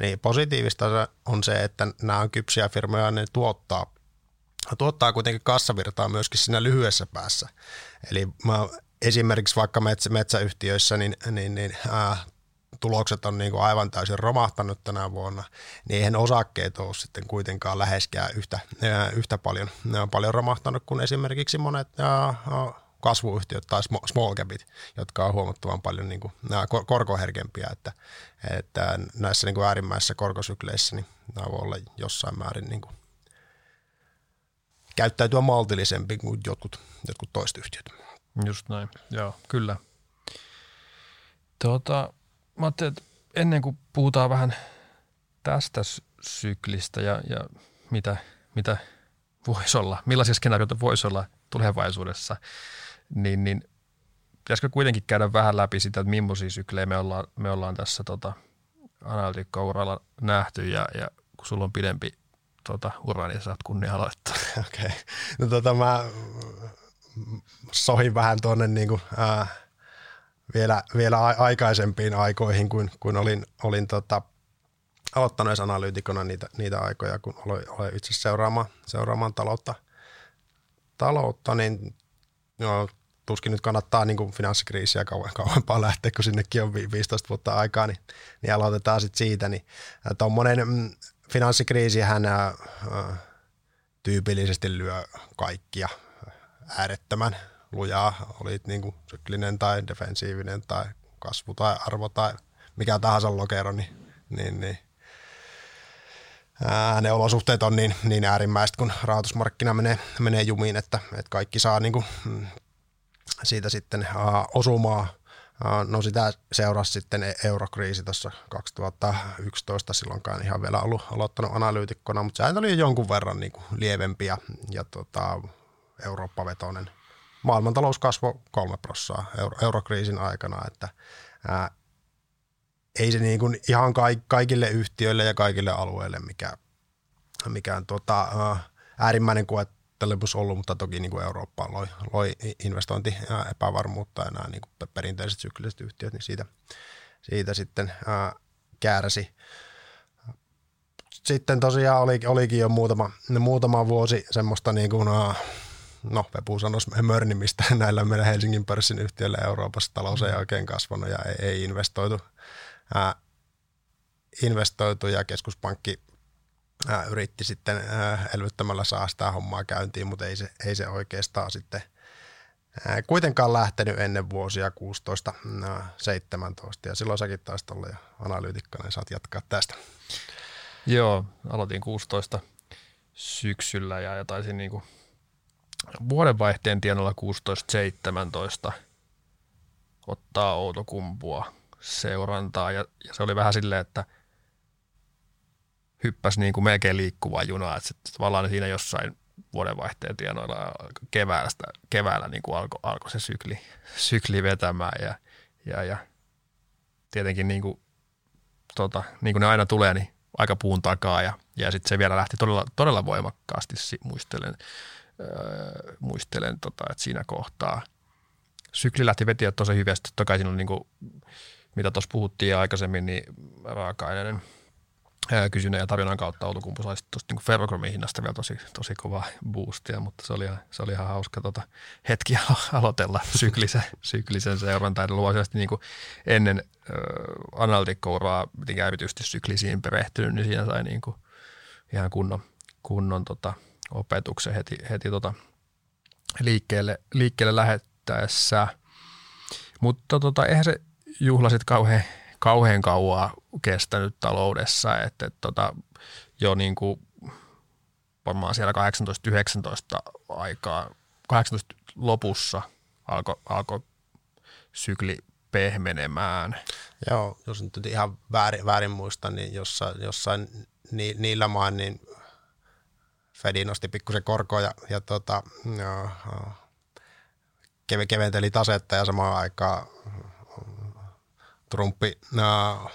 B: Niin positiivista on se, että nämä on kypsiä firmoja, ne tuottaa, tuottaa kuitenkin kassavirtaa myöskin siinä lyhyessä päässä. Eli mä, esimerkiksi vaikka metsä, metsäyhtiöissä, niin, niin, niin ää, tulokset on niin kuin aivan täysin romahtanut tänä vuonna, niin eihän osakkeet ole sitten kuitenkaan läheskään yhtä, yhtä paljon, paljon romahtanut kuin esimerkiksi monet ää, kasvuyhtiöt tai small capit, jotka on huomattavan paljon niin kuin, nämä korkoherkempiä, että, että näissä niin kuin äärimmäisissä korkosykleissä niin nämä voi olla jossain määrin niin kuin, käyttäytyä maltillisempi kuin jotkut, jotkut toiset yhtiöt.
A: Just näin, joo, kyllä. Tuota, mä että ennen kuin puhutaan vähän tästä syklistä ja, ja mitä, mitä voisi olla, millaisia skenaarioita voisi olla tulevaisuudessa, niin, niin pitäisikö kuitenkin käydä vähän läpi sitä, että millaisia syklejä me ollaan, me ollaan tässä tota, analytiikka-uralla nähty ja, ja kun sulla on pidempi tota, ura, niin saat kunnia aloittaa.
B: Okei. Okay. No tota mä sohin vähän tuonne niin kuin, ää, vielä, vielä aikaisempiin aikoihin, kun, kun olin, olin tota, aloittanut analyytikona niitä, niitä aikoja, kun aloin, aloin itse seuraamaan, seuraamaan taloutta, taloutta niin no, tuskin nyt kannattaa niin kuin finanssikriisiä kauan, kauempaa lähteä, kun sinnekin on 15 vuotta aikaa, niin, niin aloitetaan sitten siitä. Niin, Tuommoinen mm, finanssikriisihän ää, tyypillisesti lyö kaikkia äärettömän lujaa, olit niin kuin syklinen tai defensiivinen tai kasvu tai arvo tai mikä tahansa lokero, niin, niin, niin ää, ne olosuhteet on niin, niin äärimmäiset, kun rahoitusmarkkina menee, menee jumiin, että, että kaikki saa niin kuin, mm, siitä sitten ää, osumaa. No sitä seurasi sitten e- eurokriisi tuossa 2011, silloinkaan ihan vielä ollut aloittanut analyytikkona, mutta sehän oli jonkun verran niin kuin lievempi ja, ja tota, Eurooppa-vetoinen. Maailmantalous kasvoi kolme prossaa euro, eurokriisin aikana, että ää, ei se niin kuin ihan kaikille yhtiöille ja kaikille alueille mikä, mikään tota, äärimmäinen koettelemus ollut, mutta toki niin kuin Eurooppaan loi, loi investointi epävarmuutta ja nämä niin kuin perinteiset sykliset yhtiöt, niin siitä, siitä sitten ää, kärsi. Sitten tosiaan oli, olikin jo muutama, muutama vuosi semmoista niin kuin, no Pepu sanoisi mörnimistä näillä meidän Helsingin pörssin yhtiöillä Euroopassa. Talous ei oikein kasvanut ja ei, ei investoitu ää, investoitu ja keskuspankki ää, yritti sitten ää, elvyttämällä saada sitä hommaa käyntiin, mutta ei se, ei se oikeastaan sitten ää, kuitenkaan lähtenyt ennen vuosia 16-17 ja silloin säkin taisit olla jo analyytikko, niin saat jatkaa tästä.
A: Joo, aloitin 16 syksyllä ja, ja taisin niinku vuodenvaihteen tienoilla 16-17 ottaa Outokumpua seurantaa. Ja, ja se oli vähän silleen, että hyppäsi niin kuin melkein liikkuvaa junaa, että sitten tavallaan siinä jossain vuodenvaihteen tienoilla keväällä, keväällä niin kuin alkoi alko se sykli, sykli vetämään. Ja, ja, ja tietenkin niin kuin, tota, niin kuin ne aina tulee, niin aika puun takaa. Ja, ja sitten se vielä lähti todella, todella voimakkaasti, muistelen, öö, muistelen tota, että siinä kohtaa sykli lähti vetiä tosi hyvin totta kai siinä on niin kuin, mitä tuossa puhuttiin aikaisemmin, niin raaka-aineiden kysynnän ja tarjonnan kautta Outokumpu sai tuosta niin ferrokromin hinnasta vielä tosi, tosi kovaa boostia, mutta se oli, se oli ihan hauska tota, hetki aloitella syklisen, syklisen seurantaa. Eli luoisesti niin ennen äh, analytikkouraa mitenkään erityisesti syklisiin perehtynyt, niin siinä sai niin kuin ihan kunnon, kunnon tota, opetuksen heti, heti tota, liikkeelle, liikkeelle lähettäessä. Mutta tota, eihän se juhlasit kauhean, kauhean kauaa kestänyt taloudessa, että, että tota, jo niin kuin varmaan siellä 18-19 aikaa, 18 lopussa alkoi alko sykli pehmenemään.
B: Joo, jos nyt ihan väärin, väärin muista, niin jossain, jossain ni, niillä maan niin Fedi nosti pikkusen korkoa ja, ja tota, no, keventeli tasetta ja samaan aikaan Trumpi no,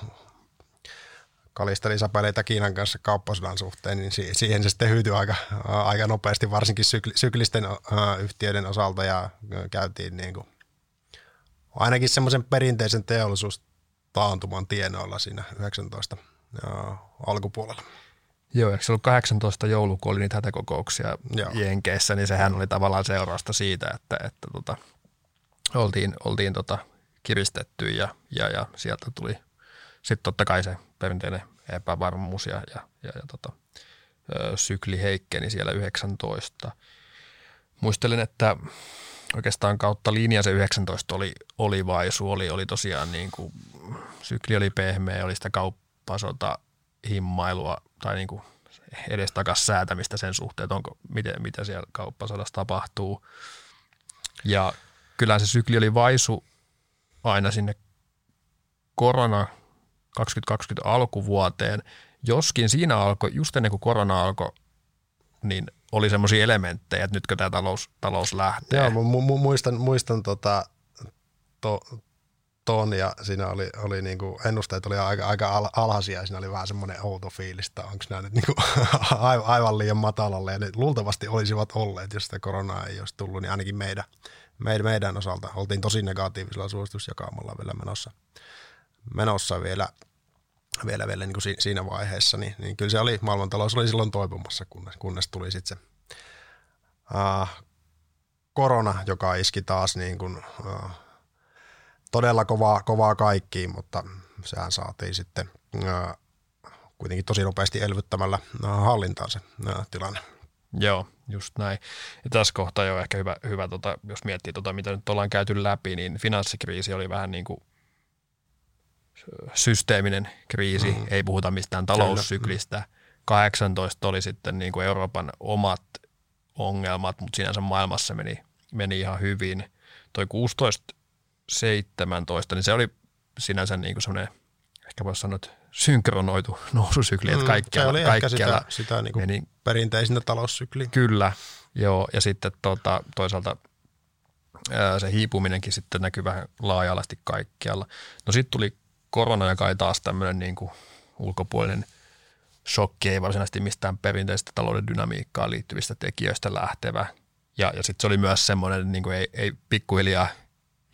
B: kalisteli sapeleita Kiinan kanssa kauppasodan suhteen, niin siihen se sitten hyytyi aika, aika nopeasti, varsinkin sykli, syklisten yhtiöiden osalta ja käytiin niin kuin, ainakin semmoisen perinteisen teollisuustaantuman tienoilla siinä 19 alkupuolella.
A: Joo, eikö se ollut 18 joulukuun oli niitä hätäkokouksia Joo. Jenkeissä, niin sehän oli tavallaan seurausta siitä, että, että tota, oltiin, oltiin tota kiristetty ja, ja, ja sieltä tuli sitten totta kai se perinteinen epävarmuus ja, ja, ja, ja tota, ö, sykli heikkeni siellä 19. Muistelen, että oikeastaan kautta linja se 19 oli, oli vaisu, oli, oli tosiaan niin kuin, sykli oli pehmeä, oli sitä kauppasota himmailua tai niin kuin edestakas säätämistä sen suhteen, että onko, miten, mitä siellä kauppasodassa tapahtuu. Ja kyllä se sykli oli vaisu aina sinne korona 2020 alkuvuoteen, joskin siinä alkoi, just ennen kuin korona alkoi, niin oli semmoisia elementtejä, että nytkö tämä talous, talous lähtee.
B: Joo, mu- muistan, muistan tota, to, ton ja siinä oli, oli niinku, ennusteet oli aika, aika al, alhaisia ja siinä oli vähän semmoinen outo fiilis, että onko nämä nyt niinku aivan liian matalalle. Ja ne luultavasti olisivat olleet, jos sitä koronaa ei olisi tullut, niin ainakin meidän, meidän, meidän osalta. Oltiin tosi negatiivisella suositusjakaamalla vielä menossa, menossa vielä, vielä, vielä niin kuin siinä vaiheessa, niin, niin kyllä se oli, maailmantalous oli silloin toipumassa, kunnes, kunnes tuli sitten se uh, korona, joka iski taas niin kuin, uh, todella kovaa, kovaa kaikkiin, mutta sehän saatiin sitten kuitenkin tosi nopeasti elvyttämällä hallintaan se tilanne.
A: Joo, just näin. Ja tässä kohtaa jo ehkä hyvä, hyvä tota, jos miettii, tota, mitä nyt ollaan käyty läpi, niin finanssikriisi oli vähän niin kuin systeeminen kriisi, mm. ei puhuta mistään taloussyklistä. 18 oli sitten niin kuin Euroopan omat ongelmat, mutta sinänsä maailmassa meni, meni ihan hyvin. Toi 16 17, niin se oli sinänsä niin kuin semmoinen, ehkä voisi sanoa, että synkronoitu noususykli, että kaikkialla,
B: mm, se oli kaikkialla ehkä sitä, sitä niin kuin meni, perinteisinä taloussykliä.
A: Kyllä, joo, ja sitten tota, toisaalta ää, se hiipuminenkin sitten näkyy vähän laaja-alaisesti kaikkialla. No sitten tuli korona, joka ei taas tämmöinen niin kuin ulkopuolinen shokki, ei varsinaisesti mistään perinteistä talouden dynamiikkaan liittyvistä tekijöistä lähtevä. Ja, ja sitten se oli myös semmoinen, niin kuin ei, ei pikkuhiljaa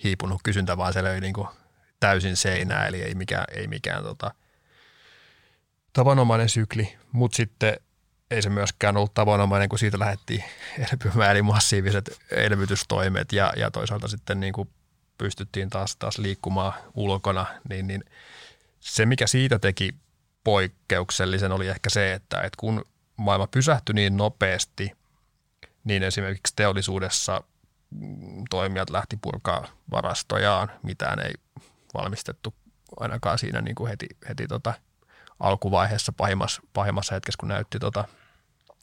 A: hiipunut kysyntä, vaan se löi niin kuin täysin seinää, eli ei mikään, ei mikään tota, tavanomainen sykli, mutta sitten ei se myöskään ollut tavanomainen, kun siitä lähdettiin elpymään, eli massiiviset elvytystoimet ja, ja toisaalta sitten niin kuin pystyttiin taas, taas liikkumaan ulkona, niin, niin se mikä siitä teki poikkeuksellisen oli ehkä se, että, että kun maailma pysähtyi niin nopeasti, niin esimerkiksi teollisuudessa toimijat lähti purkaa varastojaan, mitään ei valmistettu ainakaan siinä niin kuin heti, heti tota alkuvaiheessa pahimmassa, pahimmassa hetkessä, kun näytti, tota,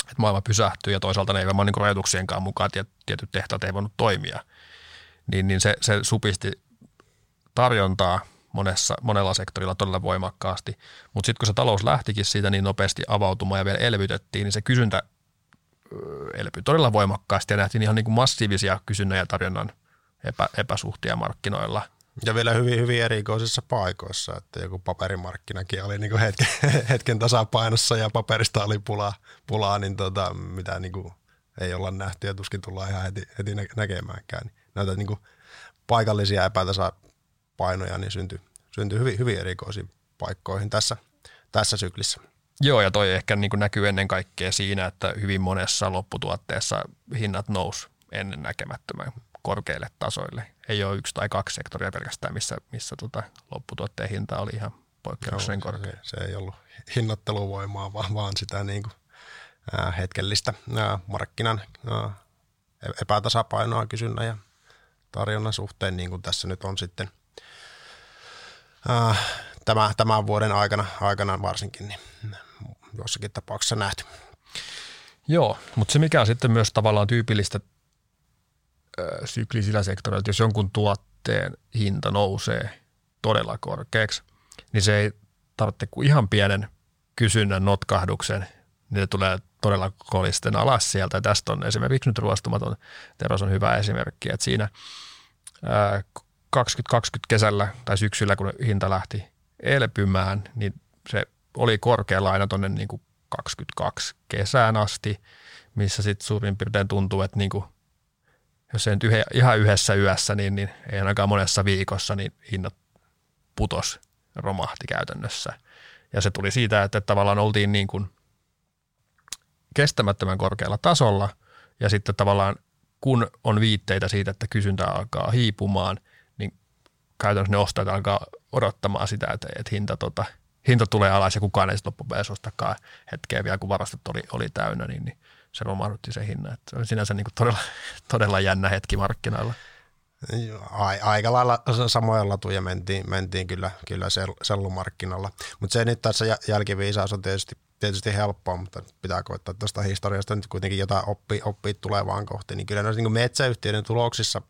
A: että maailma pysähtyy ja toisaalta ne ei varmaan niin rajoituksienkaan mukaan tietyt tehtaat ei voinut toimia, niin, niin se, se supisti tarjontaa monessa, monella sektorilla todella voimakkaasti. Mutta sitten kun se talous lähtikin siitä niin nopeasti avautumaan ja vielä elvytettiin, niin se kysyntä elpyi todella voimakkaasti ja nähtiin ihan niin kuin massiivisia kysynnän ja tarjonnan epä, epäsuhtia markkinoilla.
B: Ja vielä hyvin, hyvin erikoisissa paikoissa, että joku paperimarkkinakin oli niin hetken, hetken tasapainossa ja paperista oli pulaa, pulaa niin tota, mitä niin kuin ei olla nähty ja tuskin tullaan ihan heti, heti näkemäänkään. Näitä niin kuin paikallisia epätasapainoja niin syntyi, syntyi hyvin, hyvin erikoisiin paikkoihin tässä, tässä syklissä.
A: Joo, ja toi ehkä niin kuin näkyy ennen kaikkea siinä, että hyvin monessa lopputuotteessa hinnat nous ennen näkemättömän korkeille tasoille. Ei ole yksi tai kaksi sektoria pelkästään, missä, missä tota lopputuotteen hinta oli ihan poikkeuksellisen korkea.
B: Se, se ei ollut hinnoitteluvoimaa, vaan, vaan sitä niin kuin, ää, hetkellistä ää, markkinan ää, epätasapainoa kysynnän ja tarjonnan suhteen, niin kuin tässä nyt on sitten ää, tämä, tämän vuoden aikana, aikana varsinkin niin jossakin tapauksessa nähty.
A: Joo, mutta se mikä on sitten myös tavallaan tyypillistä syklisillä sektoreilla, että jos jonkun tuotteen hinta nousee todella korkeaksi, niin se ei tarvitse kuin ihan pienen kysynnän notkahduksen, niin se tulee todella kolisten alas sieltä. Ja tästä on esimerkiksi nyt ruostumaton teros on hyvä esimerkki, että siinä ää, 2020 kesällä tai syksyllä, kun hinta lähti elpymään, niin se oli korkealla aina tuonne niin 22 kesään asti, missä sitten suurin piirtein tuntuu, että niin kuin, jos ei nyt yhe, ihan yhdessä yössä, niin, niin ei ainakaan monessa viikossa, niin hinnat putos, romahti käytännössä. Ja se tuli siitä, että tavallaan oltiin niin kuin kestämättömän korkealla tasolla ja sitten tavallaan kun on viitteitä siitä, että kysyntä alkaa hiipumaan, niin käytännössä ne ostajat alkaa odottamaan sitä, että, että hinta, tota, hinta tulee alas ja kukaan ei loppupeleissä ostakaan hetkeä vielä, kun varastot oli, oli täynnä, niin, niin se romahdutti se hinnan. Että se oli sinänsä niin kuin todella, todella jännä hetki markkinoilla.
B: Aika lailla samoja latuja mentiin, mentiin kyllä, kyllä sellumarkkinoilla. Mutta se nyt tässä jälkiviisaus on tietysti, tietysti helppoa, mutta pitää koittaa tuosta historiasta nyt kuitenkin jotain oppia, oppia tulevaan kohti. Niin kyllä noissa niin metsäyhtiöiden tuloksissa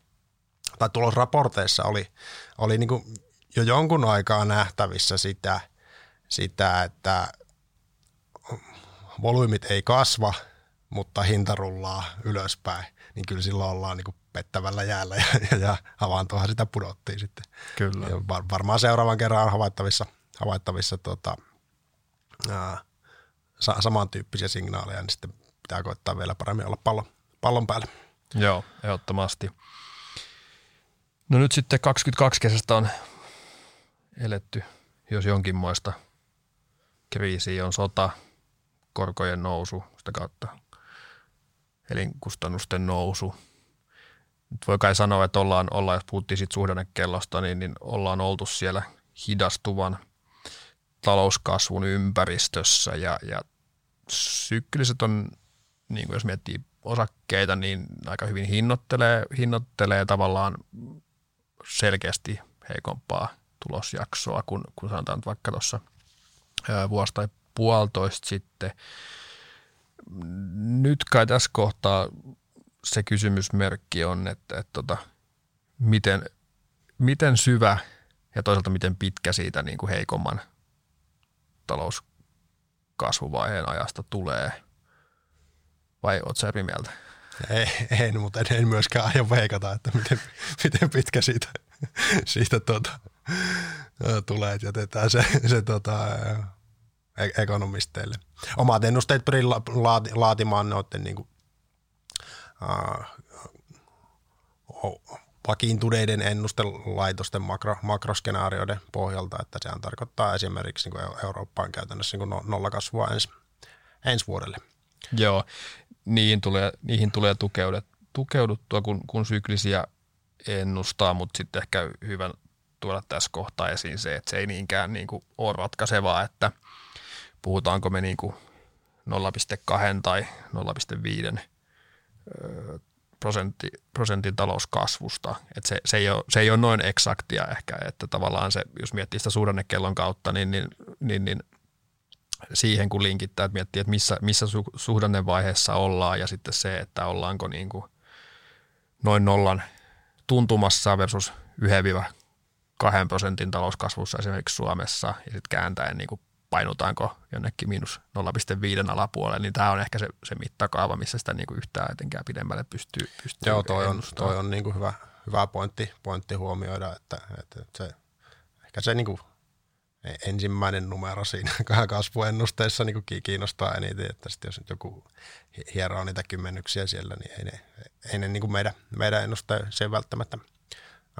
B: tai tulosraporteissa oli, oli niin kuin jo jonkun aikaa nähtävissä sitä, sitä, että volyymit ei kasva, mutta hinta rullaa ylöspäin, niin kyllä silloin ollaan niin kuin pettävällä jäällä ja, ja, ja havaintohan sitä pudottiin sitten.
A: Kyllä. Ja
B: var, varmaan seuraavan kerran on havaittavissa, havaittavissa tota, ää, sa, samantyyppisiä signaaleja, niin sitten pitää koittaa vielä paremmin olla pallon, pallon päällä.
A: Joo, ehdottomasti. No nyt sitten 22 kesästä on eletty, jos jonkinmoista kriisiä on sota, korkojen nousu, sitä kautta elinkustannusten nousu. Nyt voi kai sanoa, että ollaan, ollaan jos puhuttiin siitä suhdannekellosta, niin, niin ollaan oltu siellä hidastuvan talouskasvun ympäristössä ja, ja sykliset on, niin kuin jos miettii osakkeita, niin aika hyvin hinnoittelee, hinnoittelee tavallaan selkeästi heikompaa tulosjaksoa, kun, kun sanotaan vaikka tuossa vuosi tai puolitoista sitten. Nyt kai tässä kohtaa se kysymysmerkki on, että, että tota, miten, miten syvä ja toisaalta miten pitkä siitä niin kuin heikomman talouskasvuvaiheen ajasta tulee. Vai oot sä eri mieltä?
B: Ei, en, mutta en myöskään aio veikata, että miten, miten pitkä siitä, siitä tuota, tulee, että jätetään se, se tota, e-, ekonomisteille. Omat ennusteet pyrin laati, laatimaan noiden niin kuin, uh, vakiintuneiden ennustelaitosten makro, makroskenaarioiden pohjalta, että sehän tarkoittaa esimerkiksi niin Eurooppaan käytännössä niin kuin nollakasvua ensi, ensi vuodelle.
A: Joo, niihin tulee, niihin tulee tukeuduttua, kun, kun syklisiä ennustaa, mutta sitten ehkä hyvä tuoda tässä kohtaa esiin se, että se ei niinkään niin kuin ole ratkaisevaa, että puhutaanko me niin kuin 0,2 tai 0,5 prosentti, prosentin talouskasvusta. Et se, se, ei ole, se ei ole noin eksaktia ehkä, että tavallaan se, jos miettii sitä suhdannekellon kautta, niin, niin, niin, niin siihen kun linkittää, että miettii, että missä, missä su, suhdannevaiheessa ollaan ja sitten se, että ollaanko niin kuin noin nollan tuntumassa versus 1-2 prosentin talouskasvussa esimerkiksi Suomessa ja sitten kääntäen niin kuin painutaanko jonnekin miinus 0,5 alapuolelle, niin tämä on ehkä se, se mittakaava, missä sitä niin kuin yhtään etenkään pidemmälle pystyy, pystyy
B: Joo, toi on, toi on niin kuin hyvä, hyvä pointti, pointti huomioida, että, että se, ehkä se niin kuin ensimmäinen numero siinä kasvuennusteessa niin kuin kiinnostaa eniten, että sitten jos nyt joku hieroo niitä kymmenyksiä siellä, niin ei ne, ei ne niin kuin meidän, meidän ennusteeseen välttämättä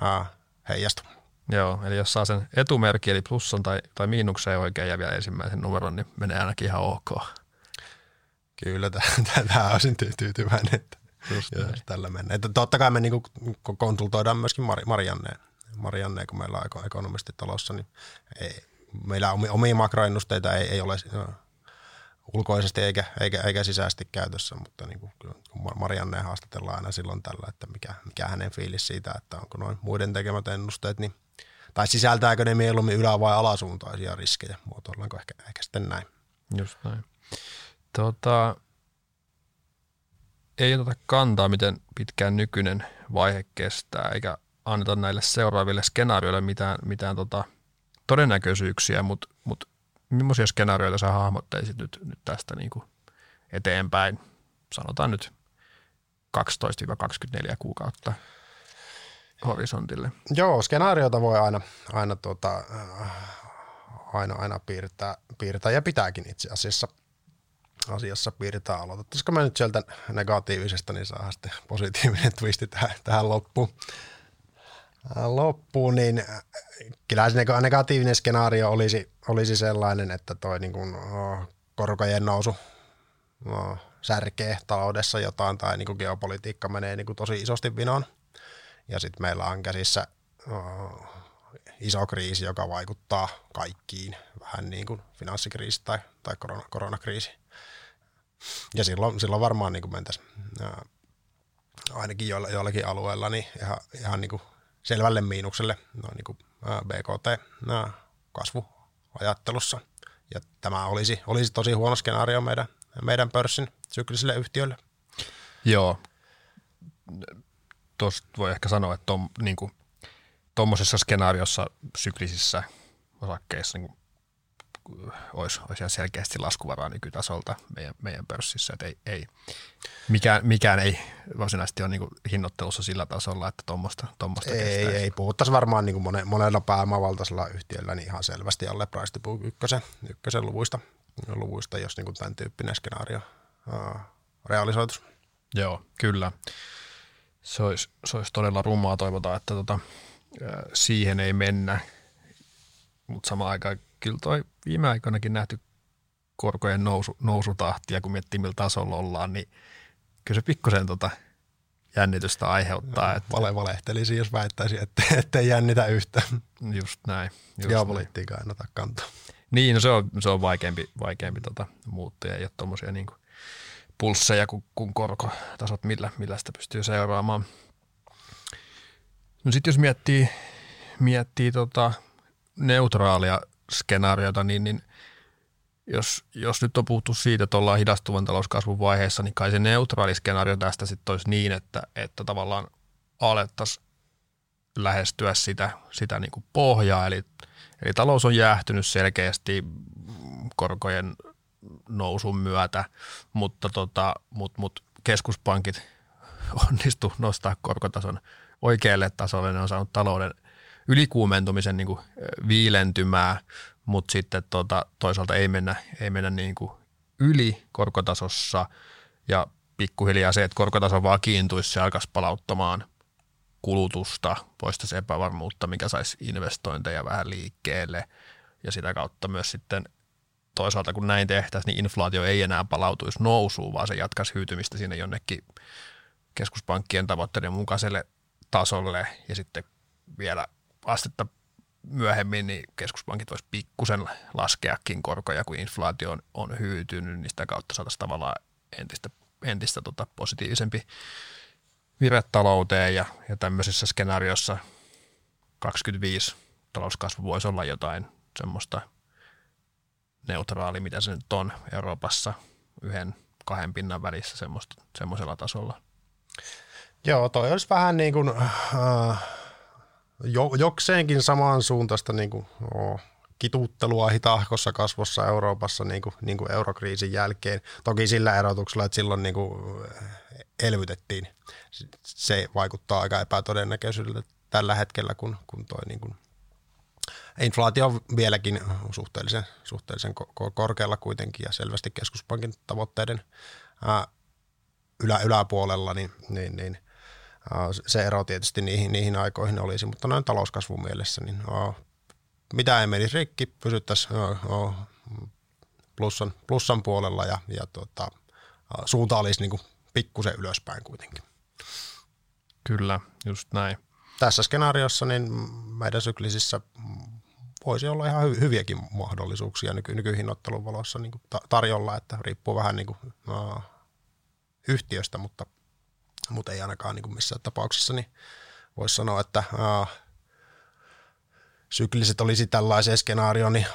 B: aa, heijastu.
A: Joo, eli jos saa sen etumerkki, eli plussan tai, tai miinukseen oikein ja vielä ensimmäisen numeron, niin menee ainakin ihan ok.
B: Kyllä, tähän olisin tyytyväinen, että Just tällä mennään. Että totta kai me niinku konsultoidaan myöskin Marianneen, Marianneen, kun meillä on ekonomisti talossa, niin ei, meillä omia makroennusteita ei, ei ole ulkoisesti eikä, eikä, eikä sisäisesti käytössä, mutta niin kuin, kun Marianne haastatellaan aina silloin tällä, että mikä, mikä hänen fiilis siitä, että onko noin muiden tekemät ennusteet, niin tai sisältääkö ne mieluummin ylä- vai alasuuntaisia riskejä, muotoillaanko ehkä, ehkä sitten näin.
A: Just näin. Tota, ei oteta kantaa, miten pitkään nykyinen vaihe kestää, eikä anneta näille seuraaville skenaarioille mitään, mitään tota, todennäköisyyksiä, mutta mut, millaisia skenaarioita sä hahmottaisit nyt, nyt tästä niin kuin eteenpäin, sanotaan nyt 12-24 kuukautta horisontille.
B: Joo, skenaariota voi aina, aina, tuota, äh, aina, aina piirtää, piirtää, ja pitääkin itse asiassa asiassa piirtää. Aloitettaisiko me nyt sieltä negatiivisesta, niin saa sitten positiivinen twisti tähän, tähän loppuun. Äh, loppuun, niin äh, kyllä se negatiivinen skenaario olisi, olisi sellainen, että toi niin kuin, oh, korkojen nousu särkee taloudessa jotain tai niin kuin geopolitiikka menee niin kuin tosi isosti vinoon. Ja sitten meillä on käsissä oh, iso kriisi, joka vaikuttaa kaikkiin, vähän niin kuin finanssikriisi tai, tai korona, koronakriisi. Ja silloin, silloin varmaan niin mentäisiin ainakin joilla, joillakin alueilla niin ihan, ihan niin kuin selvälle miinukselle no, niin kuin, BKT-kasvuajattelussa. Ja tämä olisi, olisi tosi huono skenaario meidän, meidän pörssin syklisille yhtiöille.
A: Joo. Tuosta voi ehkä sanoa, että tuommoisessa niin kuin, skenaariossa syklisissä osakkeissa niin olisi, olisi ihan selkeästi laskuvaraa nykytasolta meidän, meidän pörssissä. Että ei, ei, mikään, mikään ei varsinaisesti ole niin hinnoittelussa sillä tasolla, että tuommoista
B: Ei, kestäisi. ei puhuttaisi varmaan niin kuin monella pääomavaltaisella yhtiöllä niin ihan selvästi alle price to book ykkösen, ykkösen luvuista, luvuista, jos niin kuin tämän tyyppinen skenaario realisoitus.
A: Joo, kyllä. Se olisi, se olisi todella rummaa toivotaan, että tota, siihen ei mennä, mutta samaan aikaan kyllä toi viime aikoinakin nähty korkojen nousu, nousutahtia, kun miettii millä tasolla ollaan, niin kyllä se pikkusen tota jännitystä aiheuttaa. No,
B: että... Vale valehtelisi, jos väittäisi, että ettei jännitä yhtään.
A: Just näin. Just
B: Geopolitiikka en ota kantaa.
A: Niin, no se on, se on vaikeampi, vaikeampi tota, muuttua. Ei ole tuommoisia niin pulsseja kuin, kuin korkotasot, millä, millä sitä pystyy seuraamaan. No sitten jos miettii, miettii tota neutraalia skenaariota, niin, niin jos, jos nyt on puhuttu siitä, että ollaan hidastuvan talouskasvun vaiheessa, niin kai se neutraali skenaario tästä sitten olisi niin, että, että tavallaan alettaisiin lähestyä sitä, sitä niin kuin pohjaa, eli, eli talous on jäähtynyt selkeästi korkojen nousun myötä, mutta tota, mut, mut keskuspankit onnistu nostaa korkotason oikealle tasolle, ne on saanut talouden ylikuumentumisen niin kuin viilentymää, mutta sitten tota, toisaalta ei mennä, ei mennä niin kuin yli korkotasossa. Ja pikkuhiljaa se, että korkotaso vakiintuisi, se alkaisi palauttamaan kulutusta, poistaisi epävarmuutta, mikä saisi investointeja vähän liikkeelle. Ja sitä kautta myös sitten toisaalta kun näin tehtäisiin, niin inflaatio ei enää palautuisi nousuun, vaan se jatkaisi hyytymistä sinne jonnekin keskuspankkien tavoitteiden mukaiselle tasolle. Ja sitten vielä astetta myöhemmin niin keskuspankit voisi pikkusen laskeakin korkoja, kun inflaatio on, on hyytynyt, niin sitä kautta saataisiin tavallaan entistä, entistä tota positiivisempi vire talouteen. Ja, ja tämmöisessä skenaariossa 25 talouskasvu voisi olla jotain semmoista neutraali, mitä se nyt on Euroopassa yhden kahden pinnan välissä semmoisella tasolla.
B: Joo, toi olisi vähän niin kuin, äh, jo, jokseenkin samansuuntaista niin kuin, oh, kituuttelua hitahkossa kasvossa Euroopassa niin kuin, niin kuin eurokriisin jälkeen. Toki sillä erotuksella, että silloin niin kuin elvytettiin. Se vaikuttaa aika epätodennäköisyydeltä tällä hetkellä, kun, kun toi niin kuin inflaatio on vieläkin suhteellisen, suhteellisen korkealla kuitenkin ja selvästi keskuspankin tavoitteiden ylä, yläpuolella, niin, niin, niin se ero tietysti niihin, niihin aikoihin olisi, mutta noin talouskasvun mielessä, niin mitä ei menisi rikki, pysyttäisiin plussan, plussan puolella ja, ja tota, suunta olisi niin pikkusen ylöspäin kuitenkin.
A: Kyllä, just näin.
B: Tässä skenaariossa niin meidän syklisissä voisi olla ihan hyviäkin mahdollisuuksia nyky, nykyhinnoittelun valossa niin kuin tarjolla, että riippuu vähän niin kuin, uh, yhtiöstä, mutta mutta ei ainakaan niin kuin missään tapauksessa, niin voisi sanoa, että ää, sykliset olisi tällaiseen skenaarioon niin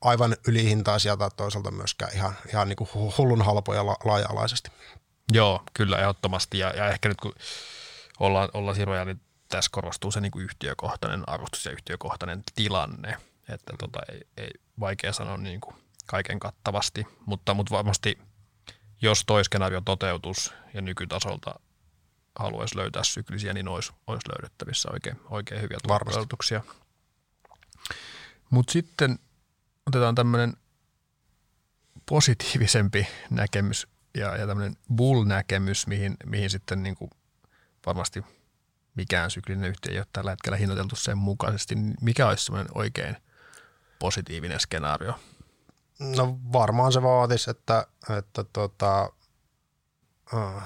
B: aivan ylihintaisia tai toisaalta myöskään ihan, ihan niin kuin hullun halpoja la, laaja-alaisesti.
A: Joo, kyllä ehdottomasti ja, ja ehkä nyt kun ollaan, ollaan siroja, niin tässä korostuu se niin kuin yhtiökohtainen arvostus ja yhtiökohtainen tilanne, että tota, ei, ei vaikea sanoa niin kuin kaiken kattavasti, mutta, mutta varmasti jos toi skenaario toteutus ja nykytasolta haluaisi löytää syklisiä, niin olisi, olisi löydettävissä oikein, oikein hyviä toteutuksia. Mutta sitten otetaan tämmöinen positiivisempi näkemys ja, ja tämmöinen bull-näkemys, mihin, mihin sitten niin kuin varmasti mikään syklinen yhtiö ei ole tällä hetkellä hinnoiteltu sen mukaisesti. Niin mikä olisi semmoinen oikein positiivinen skenaario?
B: No varmaan se vaatisi, että, että tota, uh,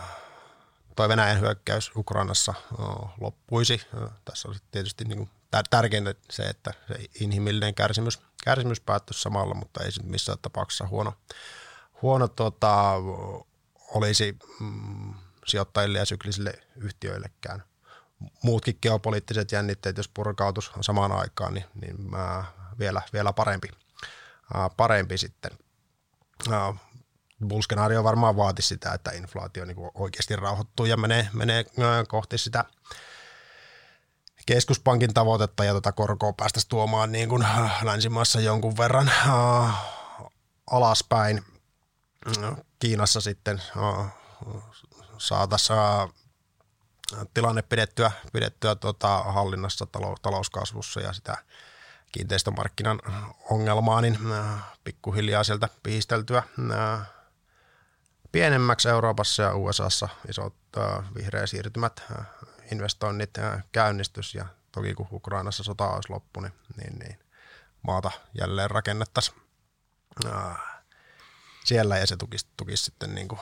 B: toi Venäjän hyökkäys Ukrainassa uh, loppuisi. Uh, tässä olisi tietysti niin kuin tärkeintä se, että se inhimillinen kärsimys, kärsimys päättyisi samalla, mutta ei se missään tapauksessa huono, huono tota, olisi mm, sijoittajille ja syklisille yhtiöillekään. Muutkin geopoliittiset jännitteet, jos purkautus samaan aikaan, niin, niin äh, vielä, vielä parempi, äh, parempi sitten. Äh, Bull-skenaario varmaan vaati sitä, että inflaatio niin oikeasti rauhoittuu ja menee, menee kohti sitä keskuspankin tavoitetta ja tuota korkoa päästäisiin tuomaan niin kuin länsimaassa jonkun verran äh, alaspäin. Kiinassa sitten äh, saataisiin äh, tilanne pidettyä, pidettyä tota, hallinnassa talou, talouskasvussa ja sitä kiinteistömarkkinan ongelmaa, niin äh, pikkuhiljaa sieltä piisteltyä äh, pienemmäksi Euroopassa ja USAssa isot äh, vihreä siirtymät, investoinnit käynnistys ja toki kun Ukrainassa sota olisi loppu, niin, niin, niin maata jälleen rakennettaisiin siellä ja se tukisi, tukisi sitten niin kuin,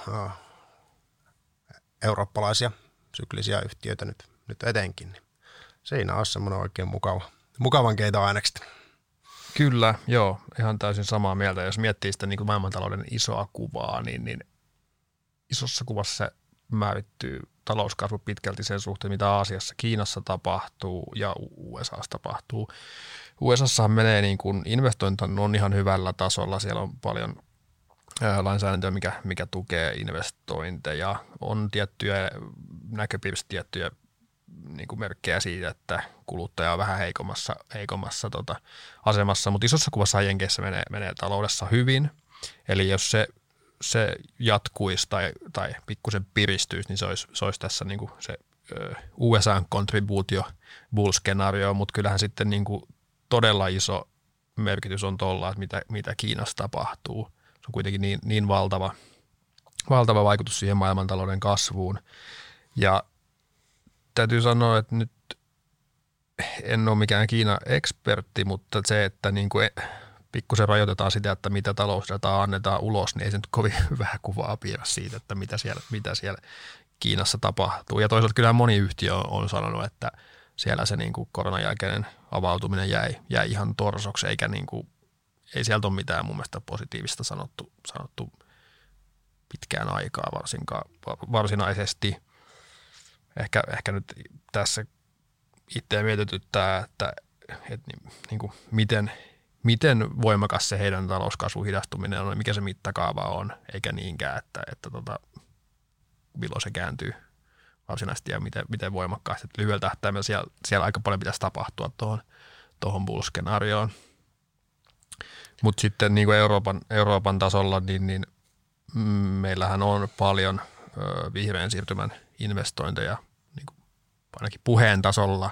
B: eurooppalaisia syklisiä yhtiöitä nyt, nyt etenkin. Niin siinä olisi semmoinen oikein mukava, mukavan keitoainekset.
A: Kyllä, joo, ihan täysin samaa mieltä. Jos miettii sitä niin kuin maailmantalouden isoa kuvaa, niin, niin isossa kuvassa se määrittyy talouskasvu pitkälti sen suhteen, mitä Aasiassa, Kiinassa tapahtuu ja USAssa tapahtuu. USAssa menee niin kuin investointi on ihan hyvällä tasolla, siellä on paljon lainsäädäntöä, mikä, mikä tukee investointeja. On tiettyjä näköpiirissä tiettyjä niin kuin merkkejä siitä, että kuluttaja on vähän heikommassa, heikommassa tota, asemassa, mutta isossa kuvassa Jenkeissä menee, menee taloudessa hyvin. Eli jos se se jatkuisi tai, tai pikkusen piristyisi, niin se olisi, se olisi tässä niin kuin se USA-kontribuutio bull-skenaario, mutta kyllähän sitten niin kuin todella iso merkitys on tuolla, että mitä, mitä Kiinassa tapahtuu. On kuitenkin niin, niin valtava, valtava vaikutus siihen maailmantalouden kasvuun. Ja täytyy sanoa, että nyt en ole mikään Kiina-ekspertti, mutta se, että niin kuin pikkusen rajoitetaan sitä, että mitä talousdataa annetaan ulos, niin ei se nyt kovin hyvää kuvaa piirrä siitä, että mitä siellä, mitä siellä Kiinassa tapahtuu. Ja toisaalta kyllä moni yhtiö on sanonut, että siellä se niin kuin koronan jälkeinen avautuminen jäi, jäi ihan torsoksi, eikä niin kuin, ei sieltä ole mitään mun mielestä positiivista sanottu, sanottu pitkään aikaa varsinaisesti. Ehkä, ehkä nyt tässä itseä mietityttää, että, että niin, niin kuin miten – miten voimakas se heidän talouskasvun hidastuminen on, mikä se mittakaava on, eikä niinkään, että, että tota, milloin se kääntyy varsinaisesti ja miten, miten voimakkaasti. Lyhyellä tähtäimellä siellä, siellä aika paljon pitäisi tapahtua tuohon, tuohon bull-skenaarioon. Mutta sitten niin kuin Euroopan, Euroopan tasolla, niin, niin meillähän on paljon ö, vihreän siirtymän investointeja niin kuin ainakin puheen tasolla.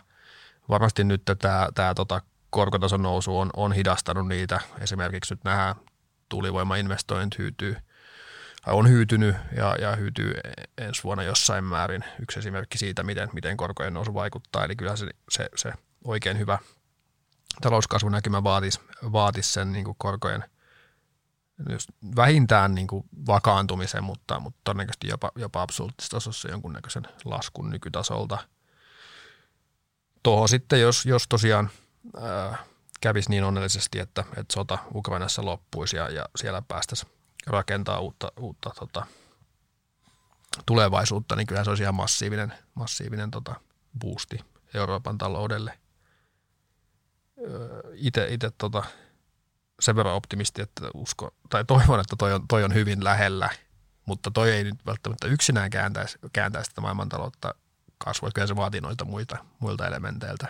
A: Varmasti nyt tämä, tämä tota korkotason nousu on, on hidastanut niitä. Esimerkiksi nyt nämä tuulivoimainvestoinnit hyytyy, on hyytynyt ja, ja hyytyy ensi vuonna jossain määrin. Yksi esimerkki siitä, miten, miten korkojen nousu vaikuttaa. Eli kyllä se, se, se oikein hyvä talouskasvunäkymä vaatisi, vaatisi sen niin kuin korkojen vähintään niin kuin vakaantumisen, mutta, mutta todennäköisesti jopa, jopa absoluuttistasossa jonkunnäköisen laskun nykytasolta. Tuohon sitten, jos, jos tosiaan – äh, kävisi niin onnellisesti, että, että sota Ukrainassa loppuisi ja, ja siellä päästäisiin rakentaa uutta, uutta tota, tulevaisuutta, niin kyllä se olisi ihan massiivinen, massiivinen tota, boosti Euroopan taloudelle. Itse tota, sen verran optimisti, että usko, tai toivon, että toi on, toi on hyvin lähellä, mutta toi ei nyt välttämättä yksinään kääntäisi, kääntäisi tätä maailmantaloutta kasvua. Kyllä se vaatii noita muita, muilta elementeiltä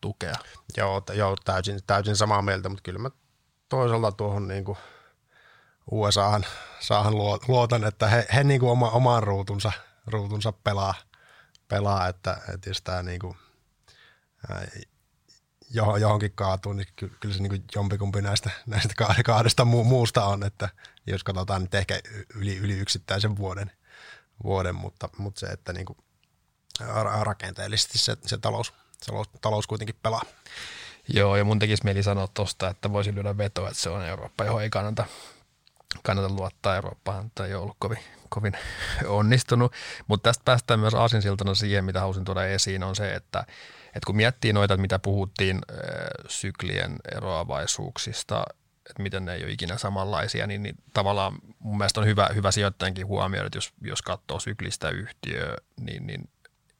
A: tukea.
B: Joo, joo täysin, täysin samaa mieltä, mutta kyllä mä toisaalta tuohon niin kuin USAhan saahan luotan, että he, he niin kuin oma, oman ruutunsa, ruutunsa pelaa, pelaa että, että jos tämä niin kuin, johonkin kaatuu, niin kyllä se niin jompikumpi näistä, näistä kahdesta muusta on, että jos katsotaan nyt ehkä yli, yli yksittäisen vuoden, vuoden mutta, mutta se, että niin kuin rakenteellisesti se, se talous, talous, talous kuitenkin pelaa.
A: Joo, ja mun tekisi mieli sanoa tuosta, että voisin lyödä vetoa, että se on Eurooppa, johon ei kannata, kannata luottaa. Eurooppaan tai ei ollut kovin, kovin onnistunut. Mutta tästä päästään myös aasinsiltana siihen, mitä halusin tuoda esiin, on se, että, että kun miettii noita, mitä puhuttiin syklien eroavaisuuksista, että miten ne ei ole ikinä samanlaisia, niin, niin tavallaan mun mielestä on hyvä, hyvä sijoittajankin huomioida, että jos, jos katsoo syklistä yhtiöä, niin, niin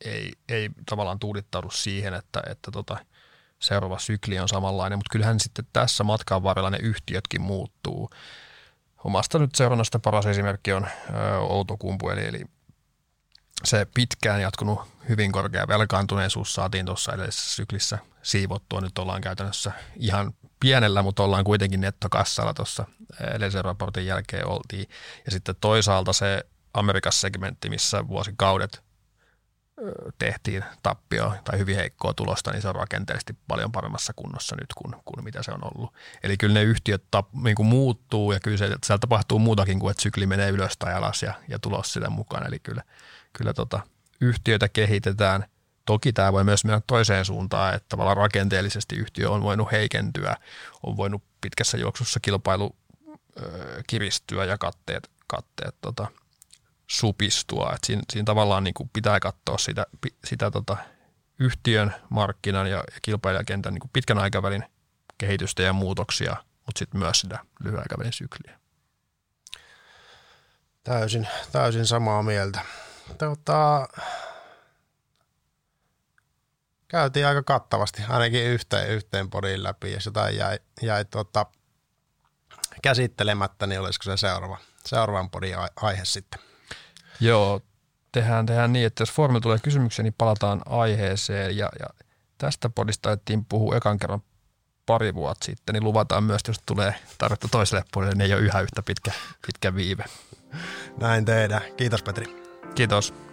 A: ei, ei tavallaan tuudittaudu siihen, että, että tota, seuraava sykli on samanlainen, mutta kyllähän sitten tässä matkan varrella ne yhtiötkin muuttuu. Omasta nyt seurannasta paras esimerkki on ö, Outokumpu, eli, eli se pitkään jatkunut hyvin korkea velkaantuneisuus saatiin tuossa edellisessä syklissä siivottua. Nyt ollaan käytännössä ihan pienellä, mutta ollaan kuitenkin nettokassalla tuossa edellisen raportin jälkeen oltiin. Ja sitten toisaalta se Amerikassa segmentti, missä vuosikaudet tehtiin tappio tai hyvin heikkoa tulosta, niin se on rakenteellisesti paljon paremmassa kunnossa nyt kuin, kuin mitä se on ollut. Eli kyllä ne yhtiöt tap, niin kuin muuttuu ja kyllä se, siellä tapahtuu muutakin kuin, että sykli menee ylös tai alas ja, ja tulos sitä mukaan. Eli kyllä, kyllä tota, yhtiöitä kehitetään. Toki tämä voi myös mennä toiseen suuntaan, että tavallaan rakenteellisesti yhtiö on voinut heikentyä, on voinut pitkässä juoksussa kilpailu ö, kiristyä ja katteet, katteet tota, supistua. Et siinä, siinä tavallaan niin kuin pitää katsoa sitä, sitä tota yhtiön, markkinan ja, ja kilpailijakentän niin kuin pitkän aikavälin kehitystä ja muutoksia, mutta sitten myös sitä lyhyen aikavälin sykliä.
B: Täysin, täysin samaa mieltä. Tota, käytiin aika kattavasti, ainakin yhteen, yhteen podiin läpi, ja jotain jäi, jäi tota, käsittelemättä, niin olisiko se seuraava, seuraavan podin aihe sitten?
A: Joo, tehdään, tehdään niin, että jos foorumilla tulee kysymyksiä, niin palataan aiheeseen. Ja, ja tästä podista alettiin puhua ekan kerran pari vuotta sitten, niin luvataan myös, jos tulee tarvetta toiselle puolelle, niin ei ole yhä yhtä pitkä, pitkä viive.
B: Näin tehdään. Kiitos Petri.
A: Kiitos.